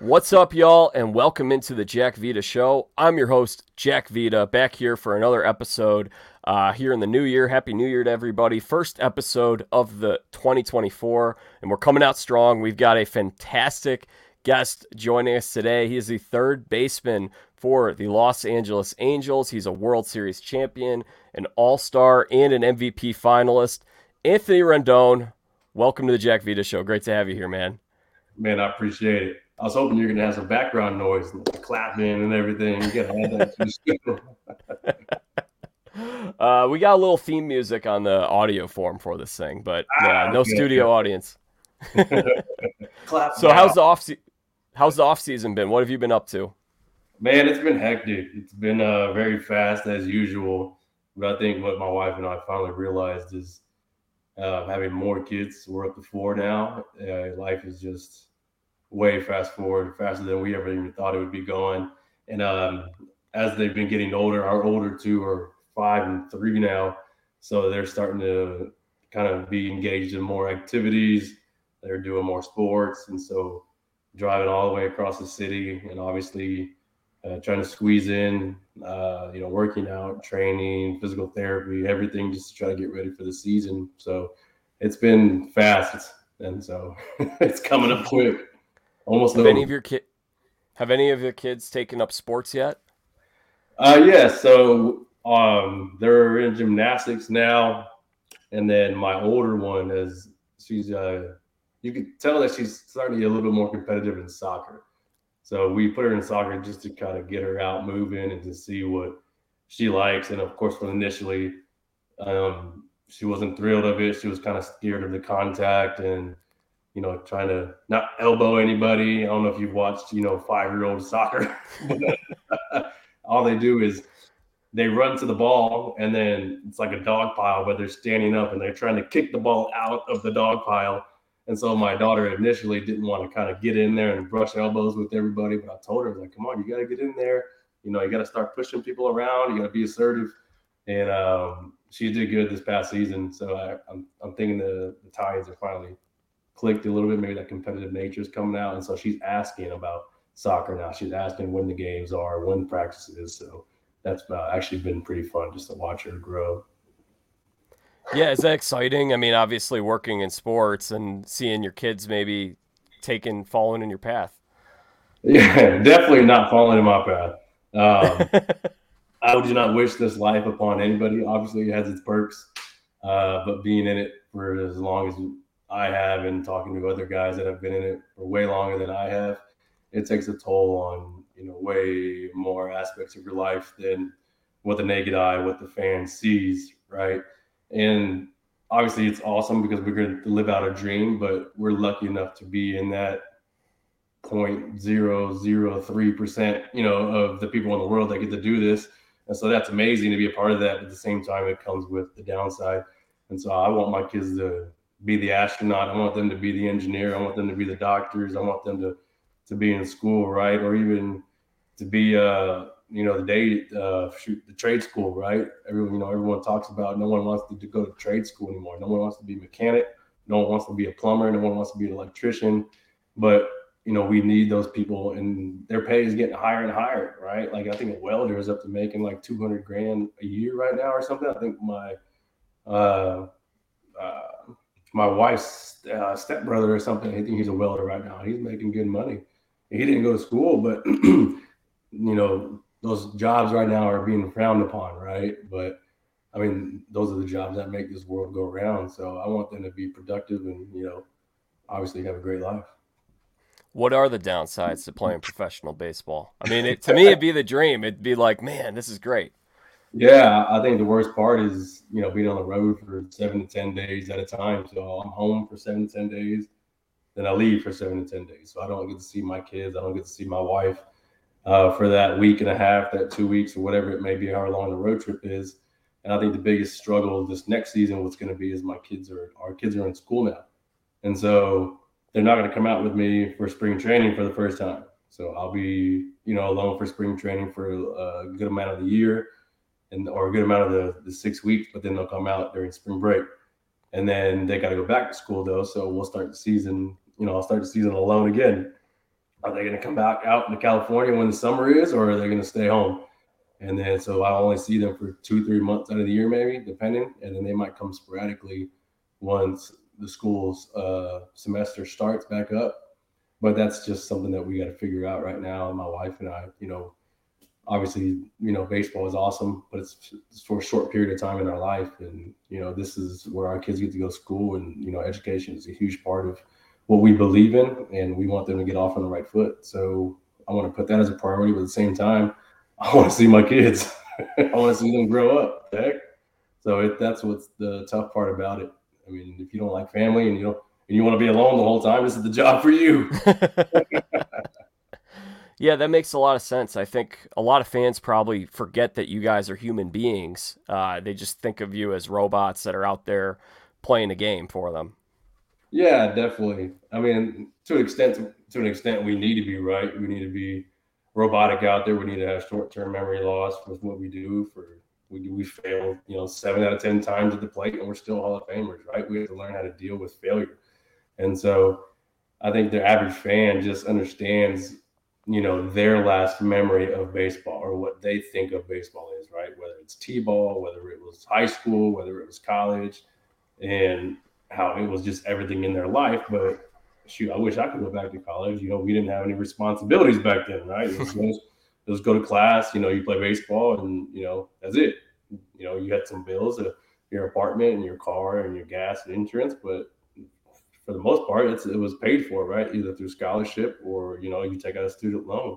What's up, y'all, and welcome into the Jack Vita Show. I'm your host, Jack Vita, back here for another episode uh, here in the new year. Happy New Year to everybody. First episode of the 2024, and we're coming out strong. We've got a fantastic guest joining us today. He is the third baseman for the Los Angeles Angels. He's a World Series champion, an All Star, and an MVP finalist. Anthony Rendon, welcome to the Jack Vita Show. Great to have you here, man. Man, I appreciate it. I was hoping you're gonna have some background noise, clapping and everything. You that. uh, we got a little theme music on the audio form for this thing, but ah, yeah, no okay, studio okay. audience. so how's the off se- how's the off season been? What have you been up to? Man, it's been hectic. It's been uh, very fast as usual. But I think what my wife and I finally realized is uh, having more kids. We're up to four now. Uh, life is just way fast forward, faster than we ever even thought it would be going. And um, as they've been getting older, our older two are five and three now, so they're starting to kind of be engaged in more activities. They're doing more sports, and so driving all the way across the city, and obviously uh, trying to squeeze in, uh, you know, working out, training, physical therapy, everything just to try to get ready for the season. So it's been fast, and so it's coming up quick. Almost have any of your kid have any of your kids taken up sports yet? Uh yeah, so um they're in gymnastics now, and then my older one is she's uh you can tell that she's starting to get a little bit more competitive in soccer. So we put her in soccer just to kind of get her out moving and to see what she likes. And of course, when initially um, she wasn't thrilled of it, she was kind of scared of the contact and you know, trying to not elbow anybody. I don't know if you've watched, you know, five year old soccer. All they do is they run to the ball and then it's like a dog pile, but they're standing up and they're trying to kick the ball out of the dog pile. And so my daughter initially didn't want to kind of get in there and brush elbows with everybody, but I told her, like, come on, you got to get in there. You know, you got to start pushing people around. You got to be assertive. And um, she did good this past season. So I, am I'm, I'm thinking the, the Tides are finally clicked a little bit. Maybe that competitive nature is coming out, and so she's asking about soccer now. She's asking when the games are, when practice is. So that's actually been pretty fun just to watch her grow. Yeah, is that exciting? I mean, obviously working in sports and seeing your kids maybe taking following in your path. Yeah, definitely not following in my path. Um, I would not wish this life upon anybody. Obviously, it has its perks, uh, but being in it for as long as I have and talking to other guys that have been in it for way longer than I have, it takes a toll on, you know, way more aspects of your life than what the naked eye, what the fan sees, right? And obviously it's awesome because we're going to live out a dream, but we're lucky enough to be in that 0.003%, you know, of the people in the world that get to do this. And so that's amazing to be a part of that. At the same time, it comes with the downside. And so I want my kids to be the astronaut. I want them to be the engineer. I want them to be the doctors. I want them to to be in school, right? Or even to be uh you know the day uh shoot the trade school, right? Everyone you know everyone talks about. No one wants to, to go to trade school anymore. No one wants to be a mechanic. No one wants to be a plumber. No one wants to be an electrician. But you know we need those people, and their pay is getting higher and higher, right? Like I think a welder is up to making like two hundred grand a year right now or something. I think my uh, uh my wife's uh, stepbrother or something. I think he's a welder right now. He's making good money. He didn't go to school, but you know those jobs right now are being frowned upon, right? But I mean, those are the jobs that make this world go round. So I want them to be productive and you know, obviously have a great life. What are the downsides to playing professional baseball? I mean, it, to me, it'd be the dream. It'd be like, man, this is great. Yeah, I think the worst part is you know being on the road for seven to ten days at a time. So I'm home for seven to ten days, then I leave for seven to ten days. So I don't get to see my kids. I don't get to see my wife uh, for that week and a half, that two weeks, or whatever it may be, however long the road trip is. And I think the biggest struggle this next season, what's going to be, is my kids are our kids are in school now, and so they're not going to come out with me for spring training for the first time. So I'll be you know alone for spring training for a good amount of the year and or a good amount of the, the six weeks, but then they'll come out during spring break. And then they got to go back to school though. So we'll start the season, you know, I'll start the season alone again. are they going to come back out into California when the summer is, or are they going to stay home? And then so I only see them for two, three months out of the year, maybe depending, and then they might come sporadically once the school's uh, semester starts back up. But that's just something that we got to figure out right now. My wife and I, you know, obviously, you know, baseball is awesome, but it's, it's, for a short period of time in our life. And, you know, this is where our kids get to go to school and, you know, education is a huge part of what we believe in and we want them to get off on the right foot. So I want to put that as a priority, but at the same time, I want to see my kids. I want to see them grow up. Heck. So it, that's what's the tough part about it. I mean, if you don't like family and you don't and you want to be alone the whole time, this is the job for you. yeah, that makes a lot of sense. I think a lot of fans probably forget that you guys are human beings. Uh, they just think of you as robots that are out there playing a game for them. Yeah, definitely. I mean, to an extent, to an extent, we need to be right. We need to be robotic out there. We need to have short-term memory loss with what we do. For we we fail, you know, seven out of ten times at the plate, and we're still Hall of Famers, right? We have to learn how to deal with failure, and so I think the average fan just understands, you know, their last memory of baseball or what they think of baseball is, right? Whether it's t-ball, whether it was high school, whether it was college, and how it was just everything in their life. But shoot, I wish I could go back to college. You know, we didn't have any responsibilities back then, right? Just, go to class, you know, you play baseball and, you know, that's it. You know, you had some bills, uh, your apartment and your car and your gas and insurance, but for the most part, it was paid for, right? Either through scholarship or, you know, you take out a student loan.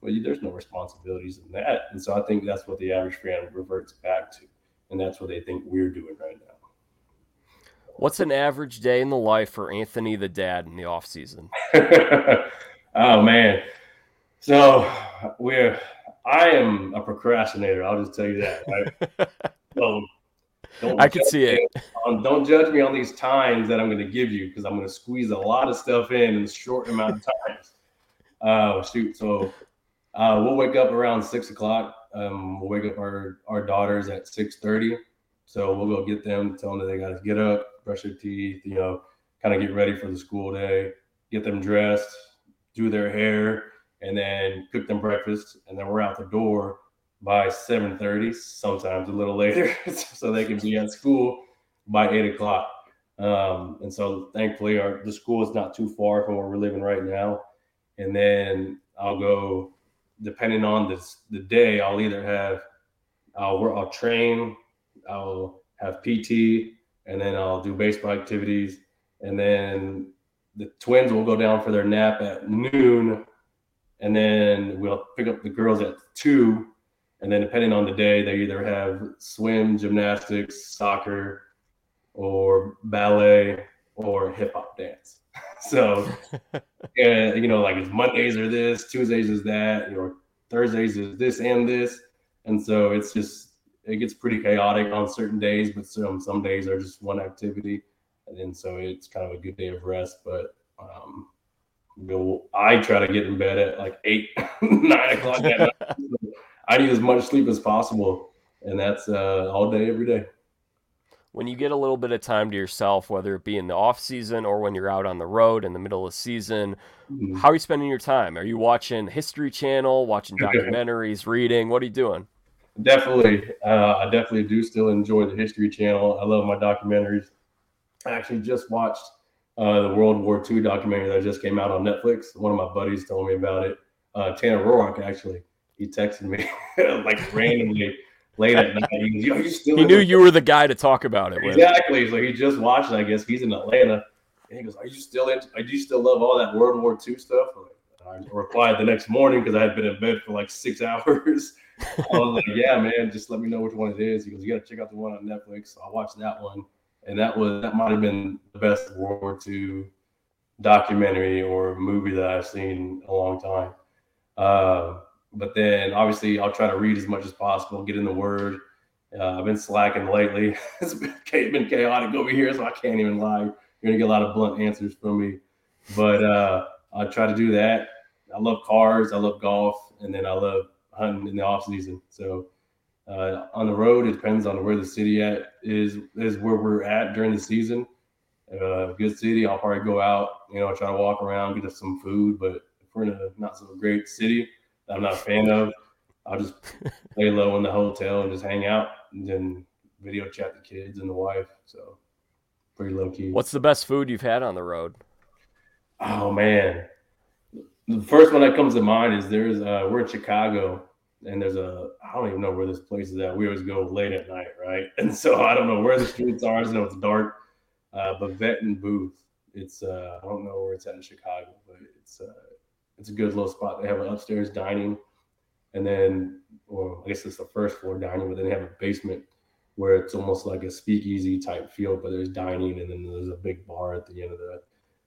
Well, there's no responsibilities in that. And so I think that's what the average fan reverts back to. And that's what they think we're doing right now. What's an average day in the life for Anthony the dad in the off season? oh man. So we're I am a procrastinator. I'll just tell you that. Right? so I can see it. On, don't judge me on these times that I'm going to give you because I'm going to squeeze a lot of stuff in in a short amount of time. Uh, shoot. So uh, we'll wake up around six o'clock. Um, we'll wake up our, our daughters at six thirty. So we'll go get them, tell them that they got to get up, brush their teeth, you know, kind of get ready for the school day, get them dressed, do their hair, and then cook them breakfast, and then we're out the door by 7:30, sometimes a little later, so they can be at school by eight o'clock. Um, and so thankfully, our the school is not too far from where we're living right now. And then I'll go, depending on this the day, I'll either have I'll I'll train, I'll have PT, and then I'll do baseball activities, and then the twins will go down for their nap at noon, and then we'll pick up the girls at two, and then depending on the day, they either have swim, gymnastics, soccer, or ballet, or hip hop dance. so, yeah, you know, like it's Mondays are this, Tuesdays is that, you know, Thursdays is this and this, and so it's just it gets pretty chaotic on certain days, but some some days are just one activity, and then so it's kind of a good day of rest. But um, you know, I try to get in bed at like eight, nine o'clock at night. I need as much sleep as possible, and that's uh, all day, every day. When you get a little bit of time to yourself, whether it be in the off season or when you're out on the road in the middle of the season, mm-hmm. how are you spending your time? Are you watching History Channel, watching documentaries, reading? What are you doing? Definitely, uh, I definitely do still enjoy the History Channel. I love my documentaries. I actually just watched uh, the World War II documentary that just came out on Netflix. One of my buddies told me about it. Uh, Tanner Roark actually, he texted me like randomly late at night. He, goes, Yo, you still he knew you were the guy to talk about it. Exactly. With. So he just watched. I guess he's in Atlanta. And he goes, "Are you still in? Are you still love all that World War II stuff?" I replied the next morning because I had been in bed for like six hours. I was like, yeah, man, just let me know which one it is. He goes, you got to check out the one on Netflix. So I watched that one, and that was that might have been the best World War II documentary or movie that I've seen in a long time. Uh, but then obviously I'll try to read as much as possible, get in the Word. Uh, I've been slacking lately. it's been, chaotic over here, so I can't even lie. You're gonna get a lot of blunt answers from me, but uh, I try to do that. I love cars. I love golf, and then I love hunting in the off season. So uh, on the road, it depends on where the city at is is where we're at during the season. Uh, good city, I'll probably go out, you know, try to walk around, get us some food. But if we're in a not so great city I'm not a fan of, I'll just lay low in the hotel and just hang out and then video chat the kids and the wife. So pretty low key. What's the best food you've had on the road? Oh man, the first one that comes to mind is there's uh, we're in Chicago and there's a I don't even know where this place is at. We always go late at night, right? And so I don't know where the streets are. I just know it's dark. Uh, but Vet and Booth, it's uh, I don't know where it's at in Chicago, but it's uh, it's a good little spot. They have an upstairs dining, and then well, I guess it's the first floor dining, but then they have a basement where it's almost like a speakeasy type feel, but there's dining, and then there's a big bar at the end of the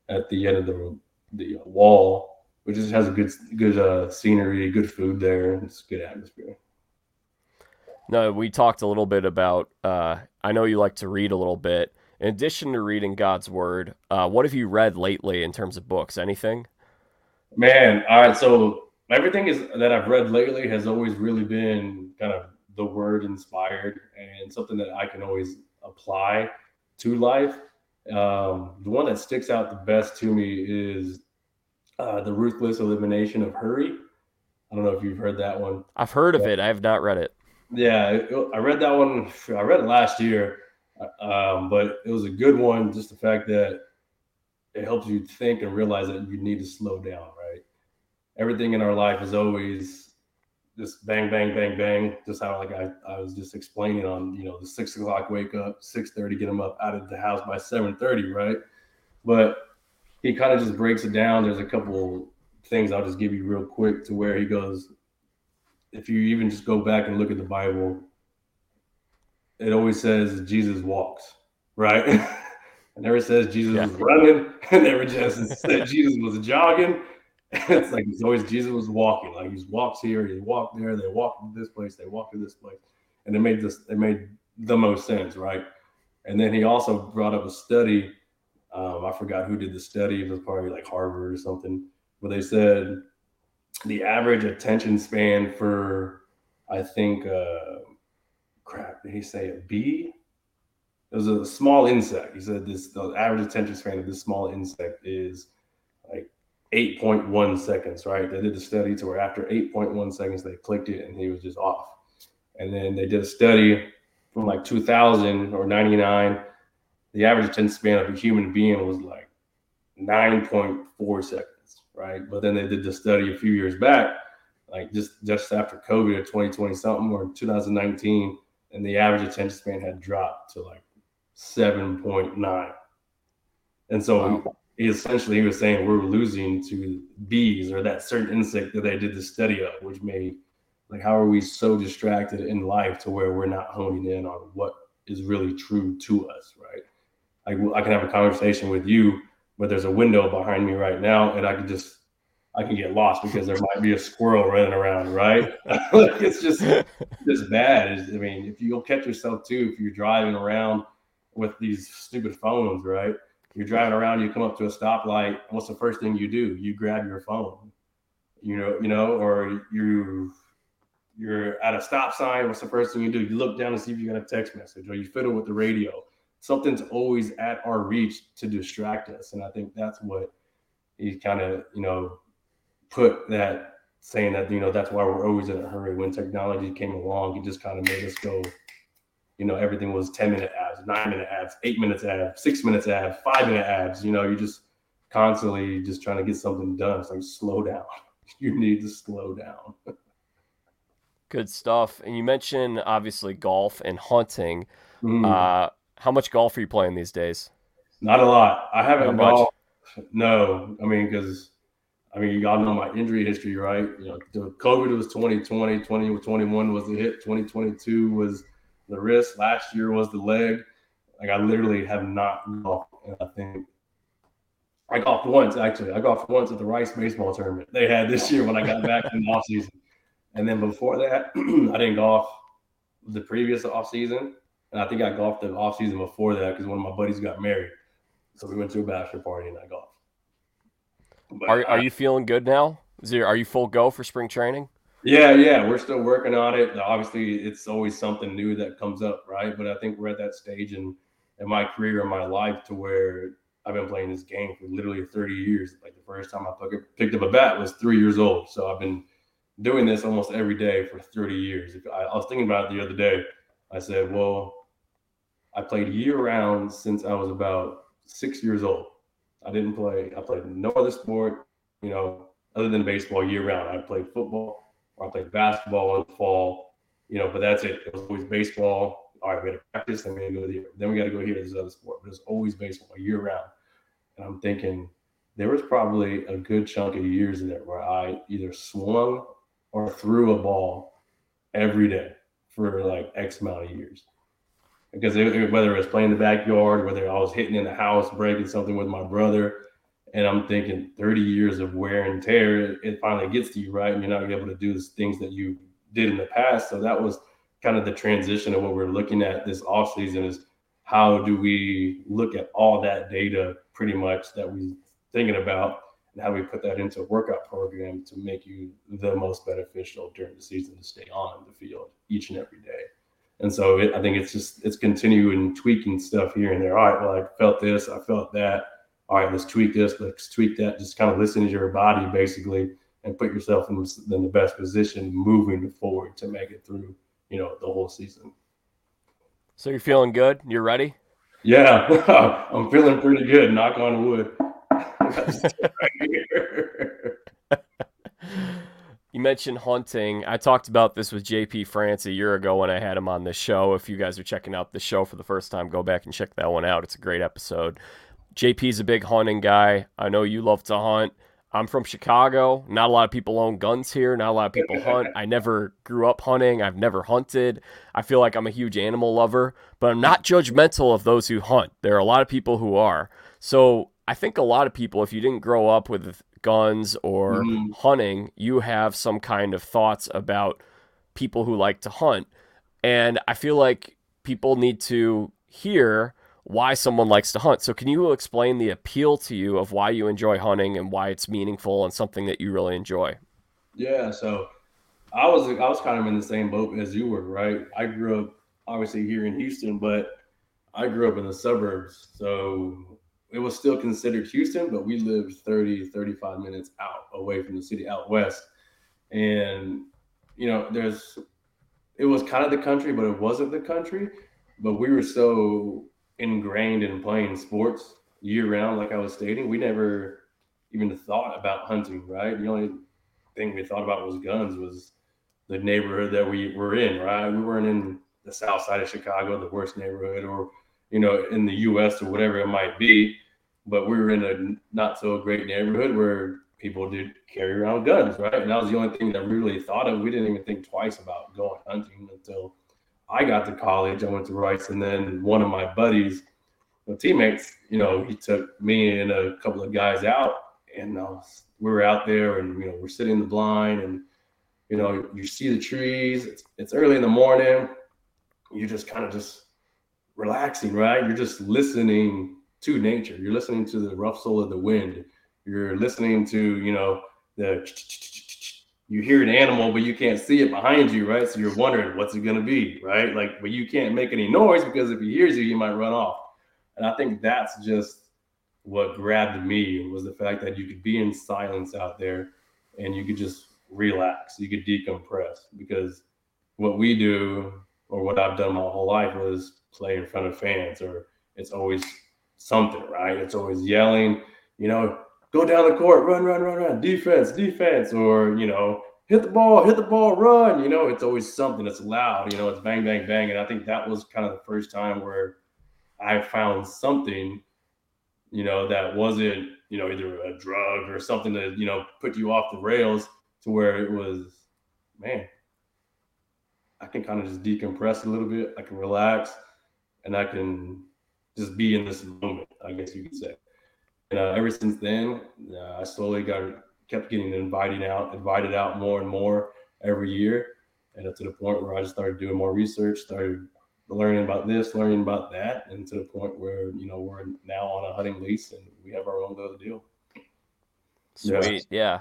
at the end of the the wall, which just has a good good uh, scenery, good food there. And it's good atmosphere. No, we talked a little bit about. Uh, I know you like to read a little bit. In addition to reading God's Word, uh, what have you read lately in terms of books? Anything? Man, all right. So everything is that I've read lately has always really been kind of the Word inspired and something that I can always apply to life. Um, the one that sticks out the best to me is uh, the ruthless elimination of hurry. I don't know if you've heard that one. I've heard of it. I have not read it. Yeah, I read that one. I read it last year, um, but it was a good one. Just the fact that it helps you think and realize that you need to slow down. Right, everything in our life is always just bang, bang, bang, bang. Just how like I, I was just explaining on you know the six o'clock wake up, six thirty, get them up out of the house by seven thirty, right? But he kind of just breaks it down. There's a couple things I'll just give you real quick to where he goes, if you even just go back and look at the Bible, it always says Jesus walks, right? it never says Jesus yeah. was running. It never just said Jesus was jogging. It's like he's always Jesus was walking. Like he walks here, he walked there, they walk to this place, they walk to this place. And it made this it made the most sense, right? And then he also brought up a study um, I forgot who did the study. It was probably like Harvard or something, where they said the average attention span for, I think, uh, crap, did he say a bee? It was a small insect. He said this the average attention span of this small insect is 8.1 seconds, right? They did the study to where after 8.1 seconds they clicked it and he was just off. And then they did a study from like 2000 or 99 the average attention span of a human being was like 9.4 seconds, right? But then they did the study a few years back, like just just after COVID or 2020 something or 2019, and the average attention span had dropped to like 7.9. And so wow. Essentially he was saying we're losing to bees or that certain insect that they did the study of, which made like how are we so distracted in life to where we're not honing in on what is really true to us, right? like I can have a conversation with you, but there's a window behind me right now, and I can just I can get lost because there might be a squirrel running around, right? like it's just just bad. I mean, if you'll catch yourself too, if you're driving around with these stupid phones, right? You're driving around, you come up to a stoplight. What's the first thing you do? You grab your phone, you know, you know, or you you're at a stop sign. What's the first thing you do? You look down to see if you got a text message, or you fiddle with the radio something's always at our reach to distract us. And I think that's what he kind of, you know, put that saying that, you know, that's why we're always in a hurry. When technology came along, it just kind of made us go, you know, everything was 10 minute abs, nine minute abs, eight minutes abs, six minutes abs, five minute ads. You know, you're just constantly just trying to get something done. It's like, slow down. You need to slow down. Good stuff. And you mentioned obviously golf and hunting. Mm. Uh, how much golf are you playing these days? Not a lot. I haven't golfed. No, I mean because I mean y'all know my injury history, right? You know, the COVID was 2020, 2021 was the hit, 2022 was the wrist, last year was the leg. Like I literally have not golfed. And I think I golfed once actually. I golfed once at the Rice baseball tournament they had this year when I got back in the off season. And then before that, I didn't golf the previous off season. And I think I golfed the off season before that because one of my buddies got married. So we went to a bachelor party and I golfed. But are are you feeling good now? Is there, are you full go for spring training? Yeah, yeah, we're still working on it. Obviously, it's always something new that comes up, right? But I think we're at that stage in in my career in my life to where I've been playing this game for literally 30 years. Like the first time I picked up a bat was three years old. So I've been doing this almost every day for 30 years. I, was thinking about it the other day. I said, well, I played year round since I was about six years old. I didn't play, I played no other sport, you know, other than baseball year round. I played football I played basketball in the fall, you know, but that's it. It was always baseball. All right, we had to practice, then we got to go here. Then we got to go here to this other sport. But it's always baseball year round. And I'm thinking there was probably a good chunk of years in there where I either swung or threw a ball every day for like X amount of years. Because it, whether it was playing in the backyard, whether I was hitting in the house, breaking something with my brother, and I'm thinking 30 years of wear and tear, it, finally gets to you, right? And you're not able to do the things that you did in the past. So that was kind of the transition of what we're looking at this off season is how do we look at all that data pretty much that we're thinking about and how we put that into a workout program to make you the most beneficial during the season to stay on the field each and every day. And so it, I think it's just it's continuing tweaking stuff here and there. All right, well, I felt this, I felt that. All right, let's tweak this, let's tweak that. Just kind of listen to your body basically and put yourself in, in the best position moving forward to make it through, you know, the whole season. So you're feeling good? You're ready? Yeah, I'm feeling pretty good. Knock on wood. you mentioned hunting. I talked about this with JP France a year ago when I had him on the show. If you guys are checking out the show for the first time, go back and check that one out. It's a great episode. JP's a big hunting guy. I know you love to hunt. I'm from Chicago. Not a lot of people own guns here. Not a lot of people hunt. I never grew up hunting. I've never hunted. I feel like I'm a huge animal lover, but I'm not judgmental of those who hunt. There are a lot of people who are. So I think a lot of people, if you didn't grow up with guns or mm-hmm. hunting, you have some kind of thoughts about people who like to hunt. And I feel like people need to hear why someone likes to hunt. So, can you explain the appeal to you of why you enjoy hunting and why it's meaningful and something that you really enjoy? Yeah, so I was I was kind of in the same boat as you were, right? I grew up obviously here in Houston, but I grew up in the suburbs. So it was still considered Houston, but we lived 30, 35 minutes out away from the city out west. And, you know, there's, it was kind of the country, but it wasn't the country. But we were so ingrained in playing sports year round, like I was stating, we never even thought about hunting, right? The only thing we thought about was guns, was the neighborhood that we were in, right? We weren't in the south side of Chicago, the worst neighborhood, or, you know, in the US or whatever it might be. But we were in a not so great neighborhood where people did carry around guns, right? And that was the only thing that we really thought of. We didn't even think twice about going hunting until I got to college, I went to Rice, and then one of my buddies, my teammates, you know, he took me and a couple of guys out, and uh, we were out there, and you know, we're sitting in the blind, and you know, you see the trees. It's, it's early in the morning. You're just kind of just relaxing, right? You're just listening to nature. You're listening to the soul of the wind. You're listening to, you know, the you hear an animal, but you can't see it behind you, right? So you're wondering what's it gonna be, right? Like, but you can't make any noise because if he hears you, he might run off. And I think that's just what grabbed me was the fact that you could be in silence out there and you could just relax, you could decompress because what we do or what I've done my whole life was play in front of fans or it's always something, right? It's always yelling, you know, go down the court, run, run, run, run, defense, defense, or you know, hit the ball, hit the ball, run. You know, it's always something that's loud. You know, it's bang, bang, bang. And I think that was kind of the first time where I found something, you know, that wasn't, you know, either a drug or something that you know put you off the rails to where it was, man, I can kind of just decompress a little bit. I can relax, and I can just be in this moment. I guess you could say. And uh, ever since then, uh, I slowly got kept getting invited out, invited out more and more every year, and to the point where I just started doing more research, started learning about this, learning about that, and to the point where you know we're now on a hunting lease and we have our own little deal. Sweet, yeah. yeah.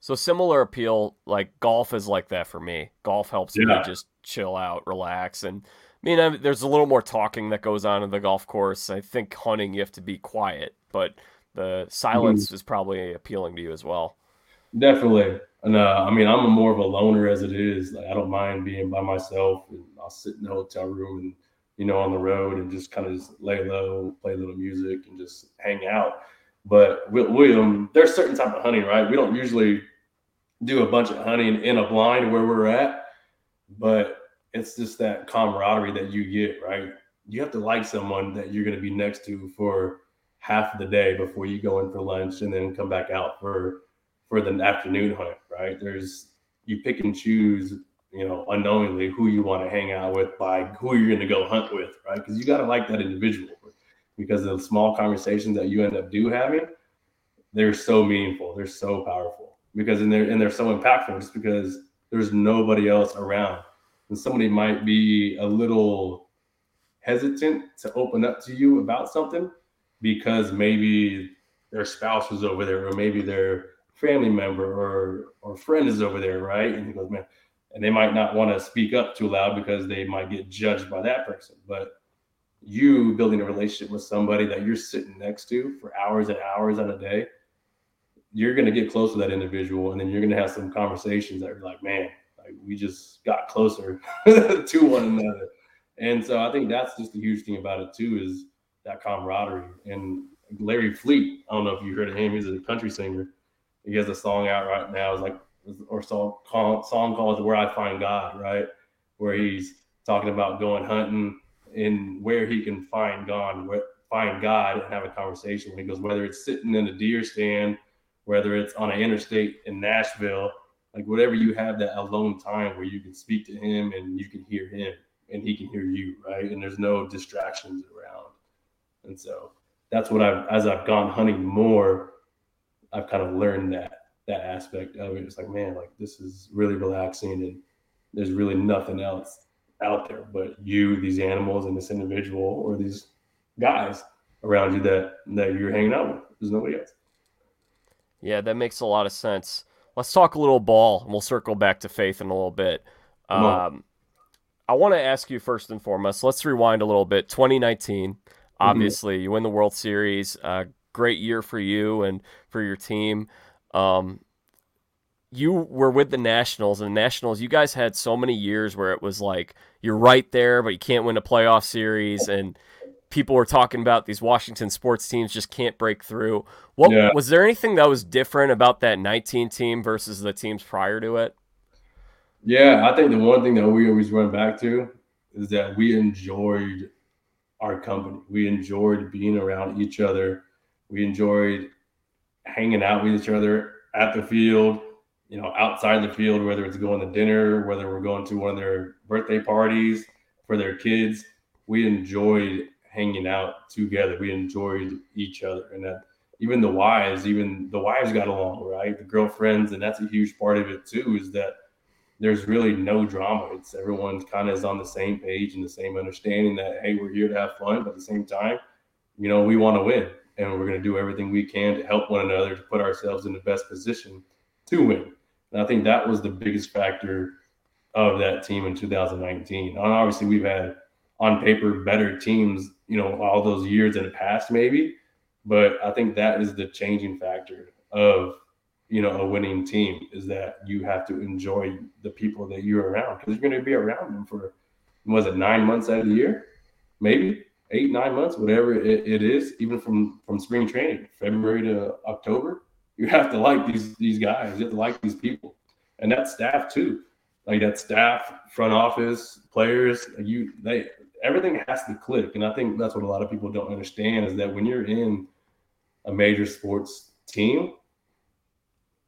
So similar appeal, like golf is like that for me. Golf helps yeah. me just chill out, relax, and I mean, I, there's a little more talking that goes on in the golf course. I think hunting, you have to be quiet but the silence mm-hmm. is probably appealing to you as well. Definitely. And uh, I mean, I'm more of a loner as it is. Like, I don't mind being by myself, and I'll sit in the hotel room and you know on the road and just kind of just lay low, play a little music, and just hang out. But William, there's certain type of hunting, right? We don't usually do a bunch of hunting in a blind where we're at, but it's just that camaraderie that you get, right? You have to like someone that you're going to be next to for half of the day before you go in for lunch and then come back out for for the afternoon hunt, right? There's you pick and choose, you know, unknowingly who you want to hang out with by who you're going to go hunt with, right? Because you got to like that individual because the small conversations that you end up do having, they're so meaningful, they're so powerful because and they're and they're so impactful just because there's nobody else around, and somebody might be a little hesitant to open up to you about something because maybe their spouse is over there or maybe their family member or or friend is over there, right? And he goes, man, and they might not want to speak up too loud because they might get judged by that person. But you building a relationship with somebody that you're sitting next to for hours and hours on a day, you're to get close to that individual, and then you're to have some conversations that are like, man, like we just got closer to one another. And so I think that's just the huge thing about it too is that camaraderie. And Larry Fleet, I don't know if you heard of him. He's a country singer. He has a song out right now. It's like or song song called "Where I Find God," right? Where he's talking about going hunting and where he can find God, find God, and have a conversation. When he goes, whether it's sitting in a deer stand, whether it's on an interstate in Nashville, like whatever you have that alone time where you can speak to him and you can hear him and he can hear you, right? And there's no distractions around. And so that's what I've as I've gone hunting more, I've kind of learned that that aspect of it. It's like, man, like this is really relaxing and there's really nothing else out there but you, these animals, and this individual or these guys around you that that you're hanging out with. There's nobody else. Yeah, that makes a lot of sense. Let's talk a little ball, and we'll circle back to faith in a little bit. Um, I want to ask you first and foremost. Let's rewind a little bit. 2019, mm-hmm. Obviously, mm-hmm. you win the World Series. Uh, great year for you and for your team. Um, you were with the Nationals, and the Nationals, you guys had so many years where it was like you're right there, but you can't win a playoff series, and people were talking about these Washington sports teams just can't break through. What yeah. was there anything that was different about that 19 team versus the teams prior to it? Yeah, I think the one thing that we always run back to is that we enjoyed our company. We enjoyed being around each other. We enjoyed hanging out with each other at the field you know, outside the field, whether it's going to dinner, whether we're going to one of their birthday parties for their kids, we enjoyed hanging out together. We enjoyed each other, and that even the wives, even the wives got along, right? The girlfriends, and that's a huge part of it too. Is that there's really no drama. It's everyone kind of is on the same page and the same understanding that hey, we're here to have fun, but at the same time, you know, we want to win, and we're going to do everything we can to help one another to put ourselves in the best position to win. And I think that was the biggest factor of that team in 2019. And obviously, we've had on paper better teams, you know, all those years in the past, maybe. But I think that is the changing factor of, you know, a winning team is that you have to enjoy the people that you're around because you're going to be around them for, was it nine months out of the year? Maybe eight, nine months, whatever it, it is, even from from spring training, February to October you have to like these these guys. You have to like these people, and that staff too. Like that staff, front office, players. You they everything has to click, and I think that's what a lot of people don't understand is that when you're in a major sports team,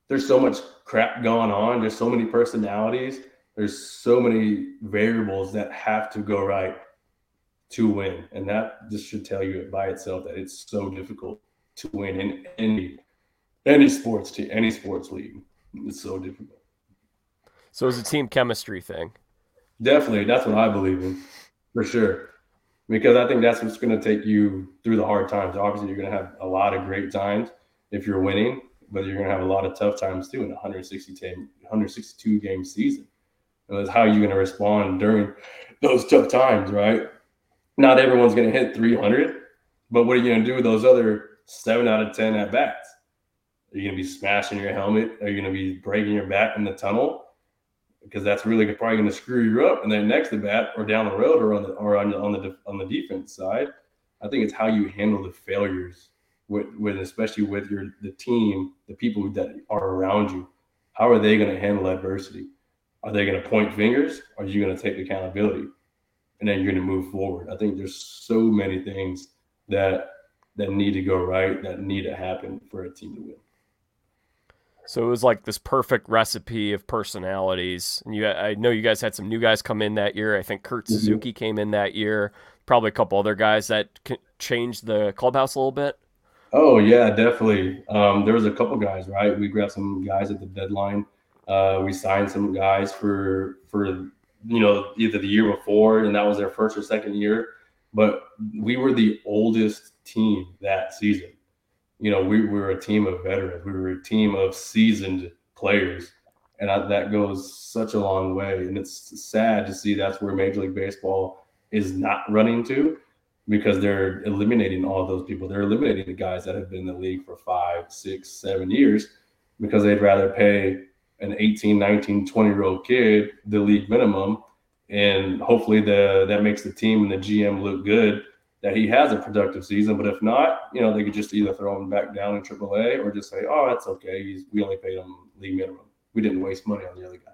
there's so much crap going on. There's so many personalities. There's so many variables that have to go right to win, and that just should tell you by itself that it's so difficult to win in any any sports team, any sports league. It's so difficult. So it's a team chemistry thing. Definitely, that's what I believe in, for sure. Because I think that's what's going to take you through the hard times. Obviously, you're going to have a lot of great times if you're winning, but you're going to have a lot of tough times too in a 160 team, 162 game season. And that's how you're going to respond during those tough times, right? Not everyone's going to hit 300, but what are you going to do with those other seven out of 10 at bats. Are you going to be smashing your helmet? Are you going to be breaking your back in the tunnel? Because that's really probably going to screw you up. And then next to bat or down the road or on the or on the on the on the defense side, I think it's how you handle the failures with, with especially with your the team, the people that are around you. How are they going to handle adversity? Are they going to point fingers? Or are you going to take accountability? And then you're going to move forward. I think there's so many things that that need to go right, that need to happen for a team to win. So it was like this perfect recipe of personalities. And you, I know you guys had some new guys come in that year. I think Kurt mm-hmm. Suzuki mm-hmm. came in that year. Probably a couple other guys that changed the clubhouse a little bit. Oh yeah, definitely. Um, there was a couple guys, right? We grabbed some guys at the deadline. Uh, we signed some guys for for you know either the year before, and that was their first or second year. But we were the oldest team that season. You know, we, we were a team of veterans. We were a team of seasoned players, and I, that goes such a long way. And it's sad to see that's where Major League Baseball is not running to because they're eliminating all those people. They're eliminating the guys that have been in the league for five, six, seven years because they'd rather pay an 18, 19, 20 year old kid the league minimum. And hopefully the that makes the team and the GM look good that he has a productive season. But if not, you know, they could just either throw him back down in AAA or just say, oh, that's okay. He's, we only paid him league minimum. We didn't waste money on the other guy.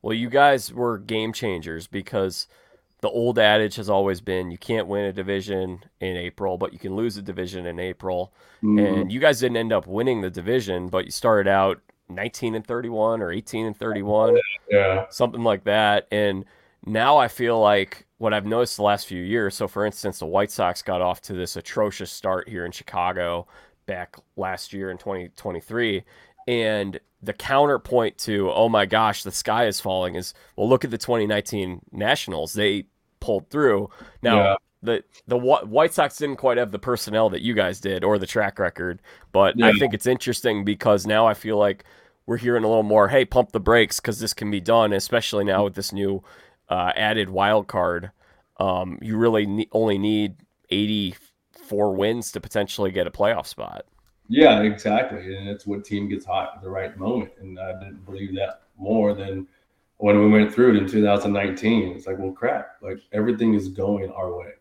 Well, you guys were game changers because – the old adage has always been you can't win a division in April, but you can lose a division in April. Mm-hmm. And you guys didn't end up winning the division, but you started out 19 and 31 or 18 and 31, yeah, something like that. And now I feel like what I've noticed the last few years. So, for instance, the White Sox got off to this atrocious start here in Chicago back last year in 2023, and the counterpoint to oh my gosh the sky is falling is well look at the 2019 nationals they pulled through now yeah. the the white sox didn't quite have the personnel that you guys did or the track record but yeah. i think it's interesting because now i feel like we're hearing a little more hey pump the brakes because this can be done especially now with this new uh, added wild card um, you really ne- only need 84 wins to potentially get a playoff spot yeah, exactly. And it's what team gets hot at the right moment. And I didn't believe that more than when we went through it in 2019. It's like, well, crap, like everything is going our way.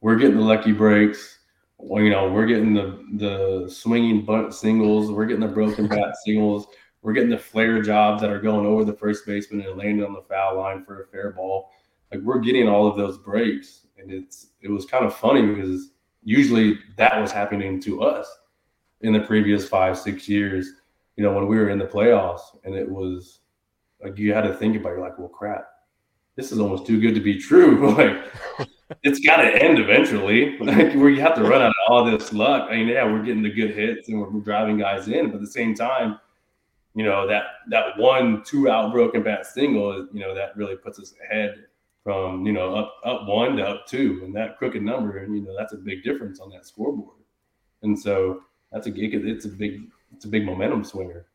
We're getting the lucky breaks. Well, you know, we're getting the the swinging bunt singles. We're getting the broken bat singles. We're getting the flare jobs that are going over the first baseman and landing on the foul line for a fair ball. Like we're getting all of those breaks, and it's it was kind of funny because usually that was happening to us in the previous five, six years, you know, when we were in the playoffs and it was like you had to think about, you're like, well, crap, this is almost too good to be true. like, it's got to end eventually. Like, where you have to run out of all this luck. I mean, yeah, we're getting the good hits and we're, we're driving guys in, but at the same time, you know, that that one two out broken bat single, you know, that really puts us ahead from you know up up one to up two, and that crooked number, and you know, that's a big difference on that scoreboard. And so that's a gig. it's a big it's a big momentum swinger.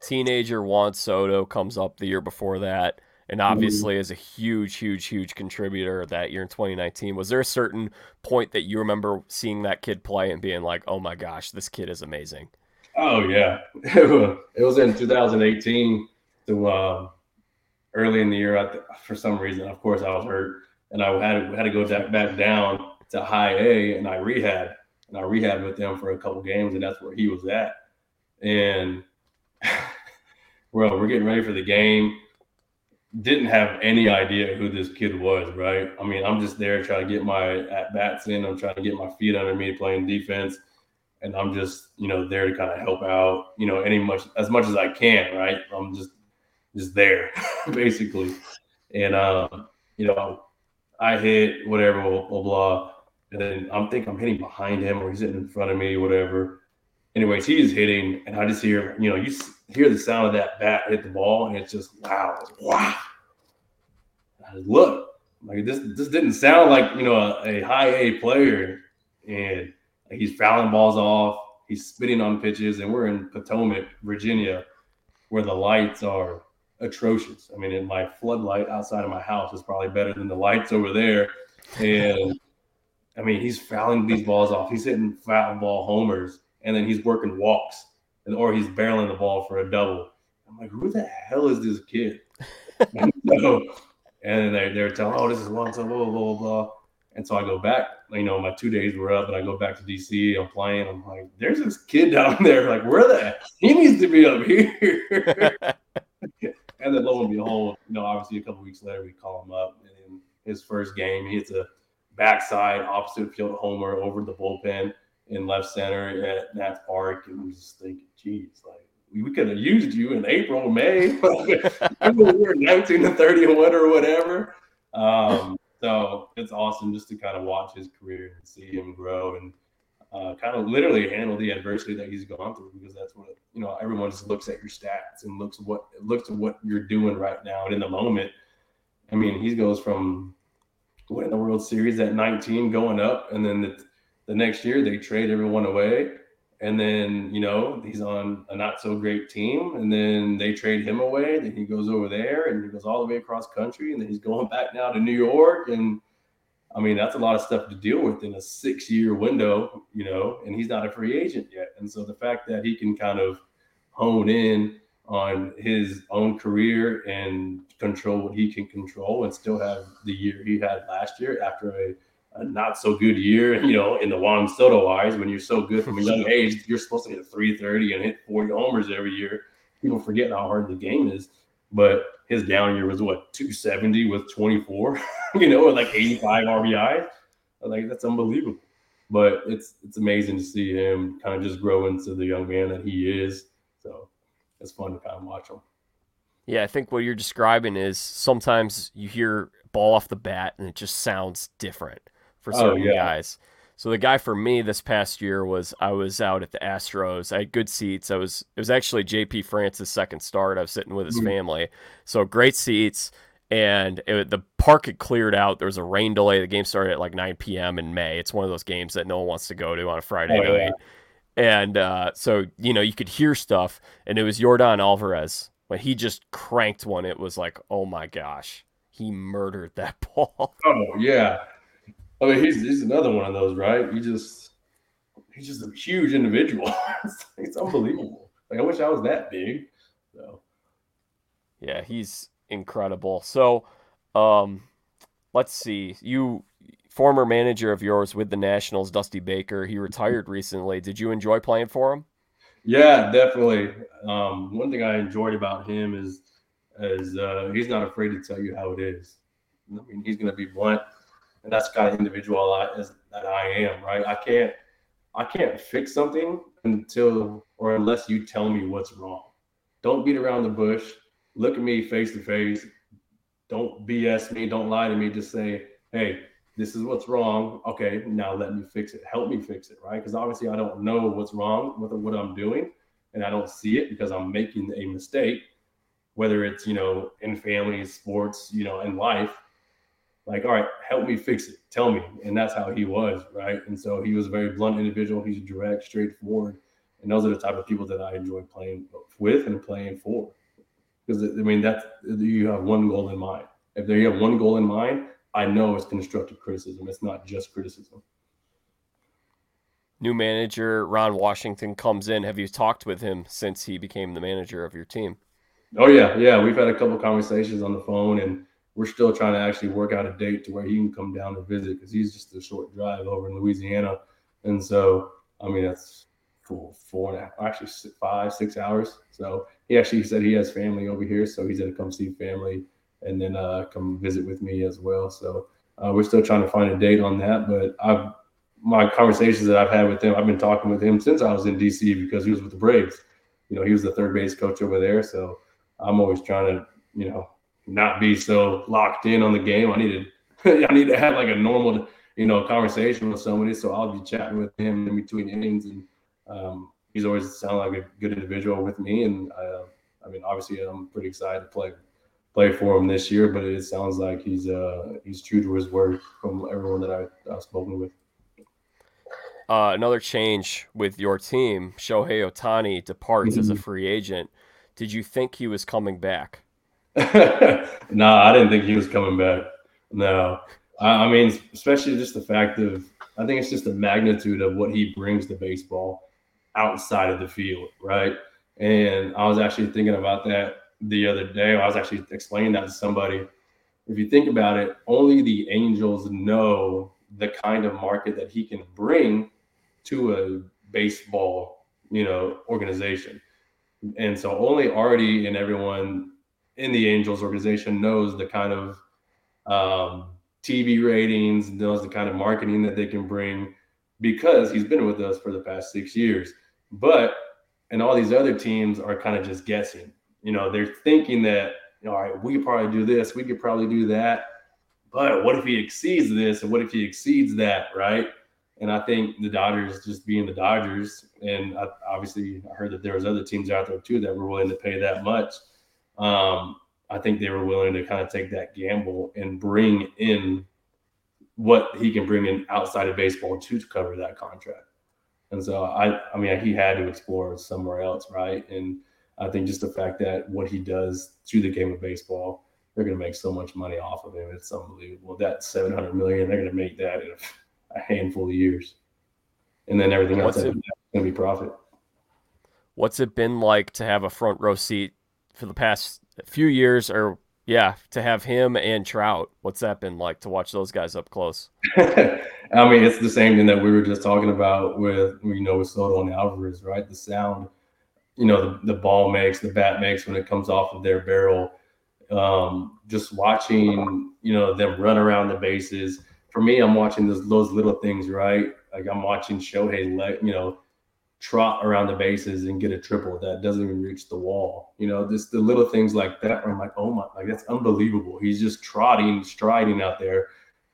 Teenager Juan Soto comes up the year before that, and mm-hmm. obviously mm-hmm. is a huge, huge, huge contributor that year in 2019. Was there a certain point that you remember seeing that kid play and being like, "Oh my gosh, this kid is amazing"? Oh yeah, it was in 2018. To um, early in the year, I, for some reason, of course, I was hurt, and I had had to go back down to high A, and I rehab and I rehabbed with them for a couple games, and that's where he was at. And well, we're getting ready for the game. Didn't have any idea who this kid was, right? I mean, I'm just there trying to get my at bats in. I'm trying to get my feet under me playing defense, and I'm just you know there to kind of help out, you know, any much as much as I can, right? I'm just just there basically, and um, you know, I hit whatever, blah blah. blah and then I'm think I'm hitting behind him or he's hitting in front of me, whatever. Anyways, he's hitting, and I just hear, you know, you hear the sound of that bat hit the ball, and it's just wow, wow. I look like this. This didn't sound like you know a, a high A player, and he's fouling balls off. He's spitting on pitches, and we're in Potomac, Virginia, where the lights are atrocious. I mean, in my floodlight outside of my house is probably better than the lights over there, and I mean, he's fouling these balls off. He's hitting foul ball homers, and then he's working walks, and or he's barreling the ball for a double. I'm like, who the hell is this kid? and, they they're telling, oh, this is Juan, blah blah blah blah. And so I go back, you know, my two days were up, and I go back to DC. I'm playing. I'm like, there's this kid down there. Like, where the he needs to be up here. and then lo and behold, you know, obviously a couple weeks later, we call him up, and in his first game, he hits a backside opposite field homer over the bullpen in left center at Nats Park, and I'm just thinking, geez, like we could have used you in April, May. we were 19 to 31 or whatever. Um, so it's awesome just to kind of watch his career and see him grow and uh, kind of literally handle the adversity that he's gone through because that's what you know everyone just looks at your stats and looks what looks at what you're doing right now and in the moment. I mean, he goes from winning the World Series at 19, going up, and then the, the next year they trade everyone away. And then you know he's on a not so great team and then they trade him away then he goes over there and he goes all the way across country and then he's going back now to new york. And i mean that's a lot of stuff to deal with in a six year window you know and he's not a free agent yet. And so the fact that he can kind of hone in on his own career and control what he can control and still have the year he had last year after a a not so good year, you know, in the Juan Soto eyes, when you're so good from a young age, you're supposed to hit 330 and hit 40 homers every year. People forget how hard the game is. But his down year was what 270 with 24, you know, like 85 RBI. Like that's unbelievable. But it's it's amazing to see him kind of just grow into the young man that he is. So it's fun to kind of watch them. Yeah, I think what you're describing is sometimes you hear ball off the bat and it just sounds different for oh, certain oh, yeah. guys. So the guy for me this past year was I was out at the Astros. I had good seats. I was it was actually JP France's second start. I was sitting with his mm-hmm. family, so great seats. And it, the park had cleared out. There was a rain delay. The game started at like 9 p.m. in May. It's one of those games that no one wants to go to on a Friday oh, night. Yeah. And uh, so you know you could hear stuff, and it was Yordan Alvarez when he just cranked one. It was like, oh my gosh, he murdered that ball. Oh yeah, I mean, he's he's another one of those, right? He just he's just a huge individual. it's, it's, unbelievable. Like I wish I was that big. So yeah, he's incredible. So um let's see. You former manager of yours with the Nationals, Dusty Baker, he retired recently. Did you enjoy playing for him? Yeah, definitely. Um, one thing I enjoyed about him is is uh, he's not afraid to tell you how it is. I mean, he's going to be blunt and that's kind of individual I, is, that I am. Right? I can't I can't fix something until or unless you tell me what's wrong. Don't beat around the bush. Look at me face to face. Don't BS me. Don't lie to me. Just say, hey, this is what's wrong. Okay, now let me fix it. Help me fix it, right? Because obviously I don't know what's wrong with what I'm doing, and I don't see it because I'm making a mistake. Whether it's you know in family, sports, you know, in life, like, all right, help me fix it. Tell me. And that's how he was, right? And so he was a very blunt individual. He's direct, straightforward. And those are the type of people that I enjoy playing with and playing for. Because I mean, that's you have one goal in mind. If you have one goal in mind, I know it's constructive criticism. It's not just criticism. New manager Ron Washington comes in. Have you talked with him since he became the manager of your team? Oh yeah, yeah. We've had a couple conversations on the phone, and we're still trying to actually work out a date to where he can come down to visit because he's just a short drive over in Louisiana. And so, I mean, that's four, four and a half, actually five, six hours. So he actually said he has family over here. So he's going to come see family and then uh, come visit with me as well. So uh, we're still trying to find a date on that. But I've, my conversations that I've had with him, I've been talking with him since I was in DC because he was with the Braves. You know, he was the third base coach over there. So I'm always trying to, you know, not be so locked in on the game. I needed I need to have like a normal, you know, conversation with somebody. So I'll be chatting with him in between innings, and um, he's always sounded like a good individual with me. And uh, I mean, obviously, I'm pretty excited to play play for him this year. But it sounds like he's uh, he's true to his word from everyone that I, I've spoken with. Uh, another change with your team, Shohei Ohtani departs mm-hmm. as a mm-hmm. free agent. Did you think he was coming back? no, I didn't think he was coming back. No, I, I, mean, especially just the fact of I think it's just the magnitude of what he brings to baseball outside of the field, right? And I was actually thinking about that the other day. I was actually explaining that to somebody. If you think about it, only the Angels know the kind of market that he can bring to a baseball, you know, organization. And so only Artie and everyone in the Angels organization knows the kind of um, TV ratings, knows the kind of marketing that they can bring because he's been with us for the past six years. But and all these other teams are kind of just guessing. You know, they're thinking that, you know, all right, we could probably do this, we could probably do that. But what if he exceeds this and what if he exceeds that, right? And I think the Dodgers just being the Dodgers, and I, obviously I heard that there was other teams out there too that were willing to pay that much. Um, I think they were willing to kind of take that gamble and bring in what he can bring in outside of baseball to cover that contract. And so I, I mean, he had to explore somewhere else, right? And I think just the fact that what he does to the game of baseball, they're going to make so much money off of him. It's unbelievable. That 700 million, they're going to make that in a handful of years. And then everything else is going to be profit. What's it been like to have a front row seat for the past few years or yeah, to have him and Trout, what's that been like to watch those guys up close? I mean, it's the same thing that we were just talking about with you know with Soto and Alvarez, right? The sound, you know, the, the ball makes, the bat makes when it comes off of their barrel. Um, just watching, you know, them run around the bases. For me, I'm watching those those little things, right? Like I'm watching Shohei let you know trot around the bases and get a triple that doesn't even reach the wall. You know, just the little things like that. I'm like, oh my, like that's unbelievable. He's just trotting, striding out there.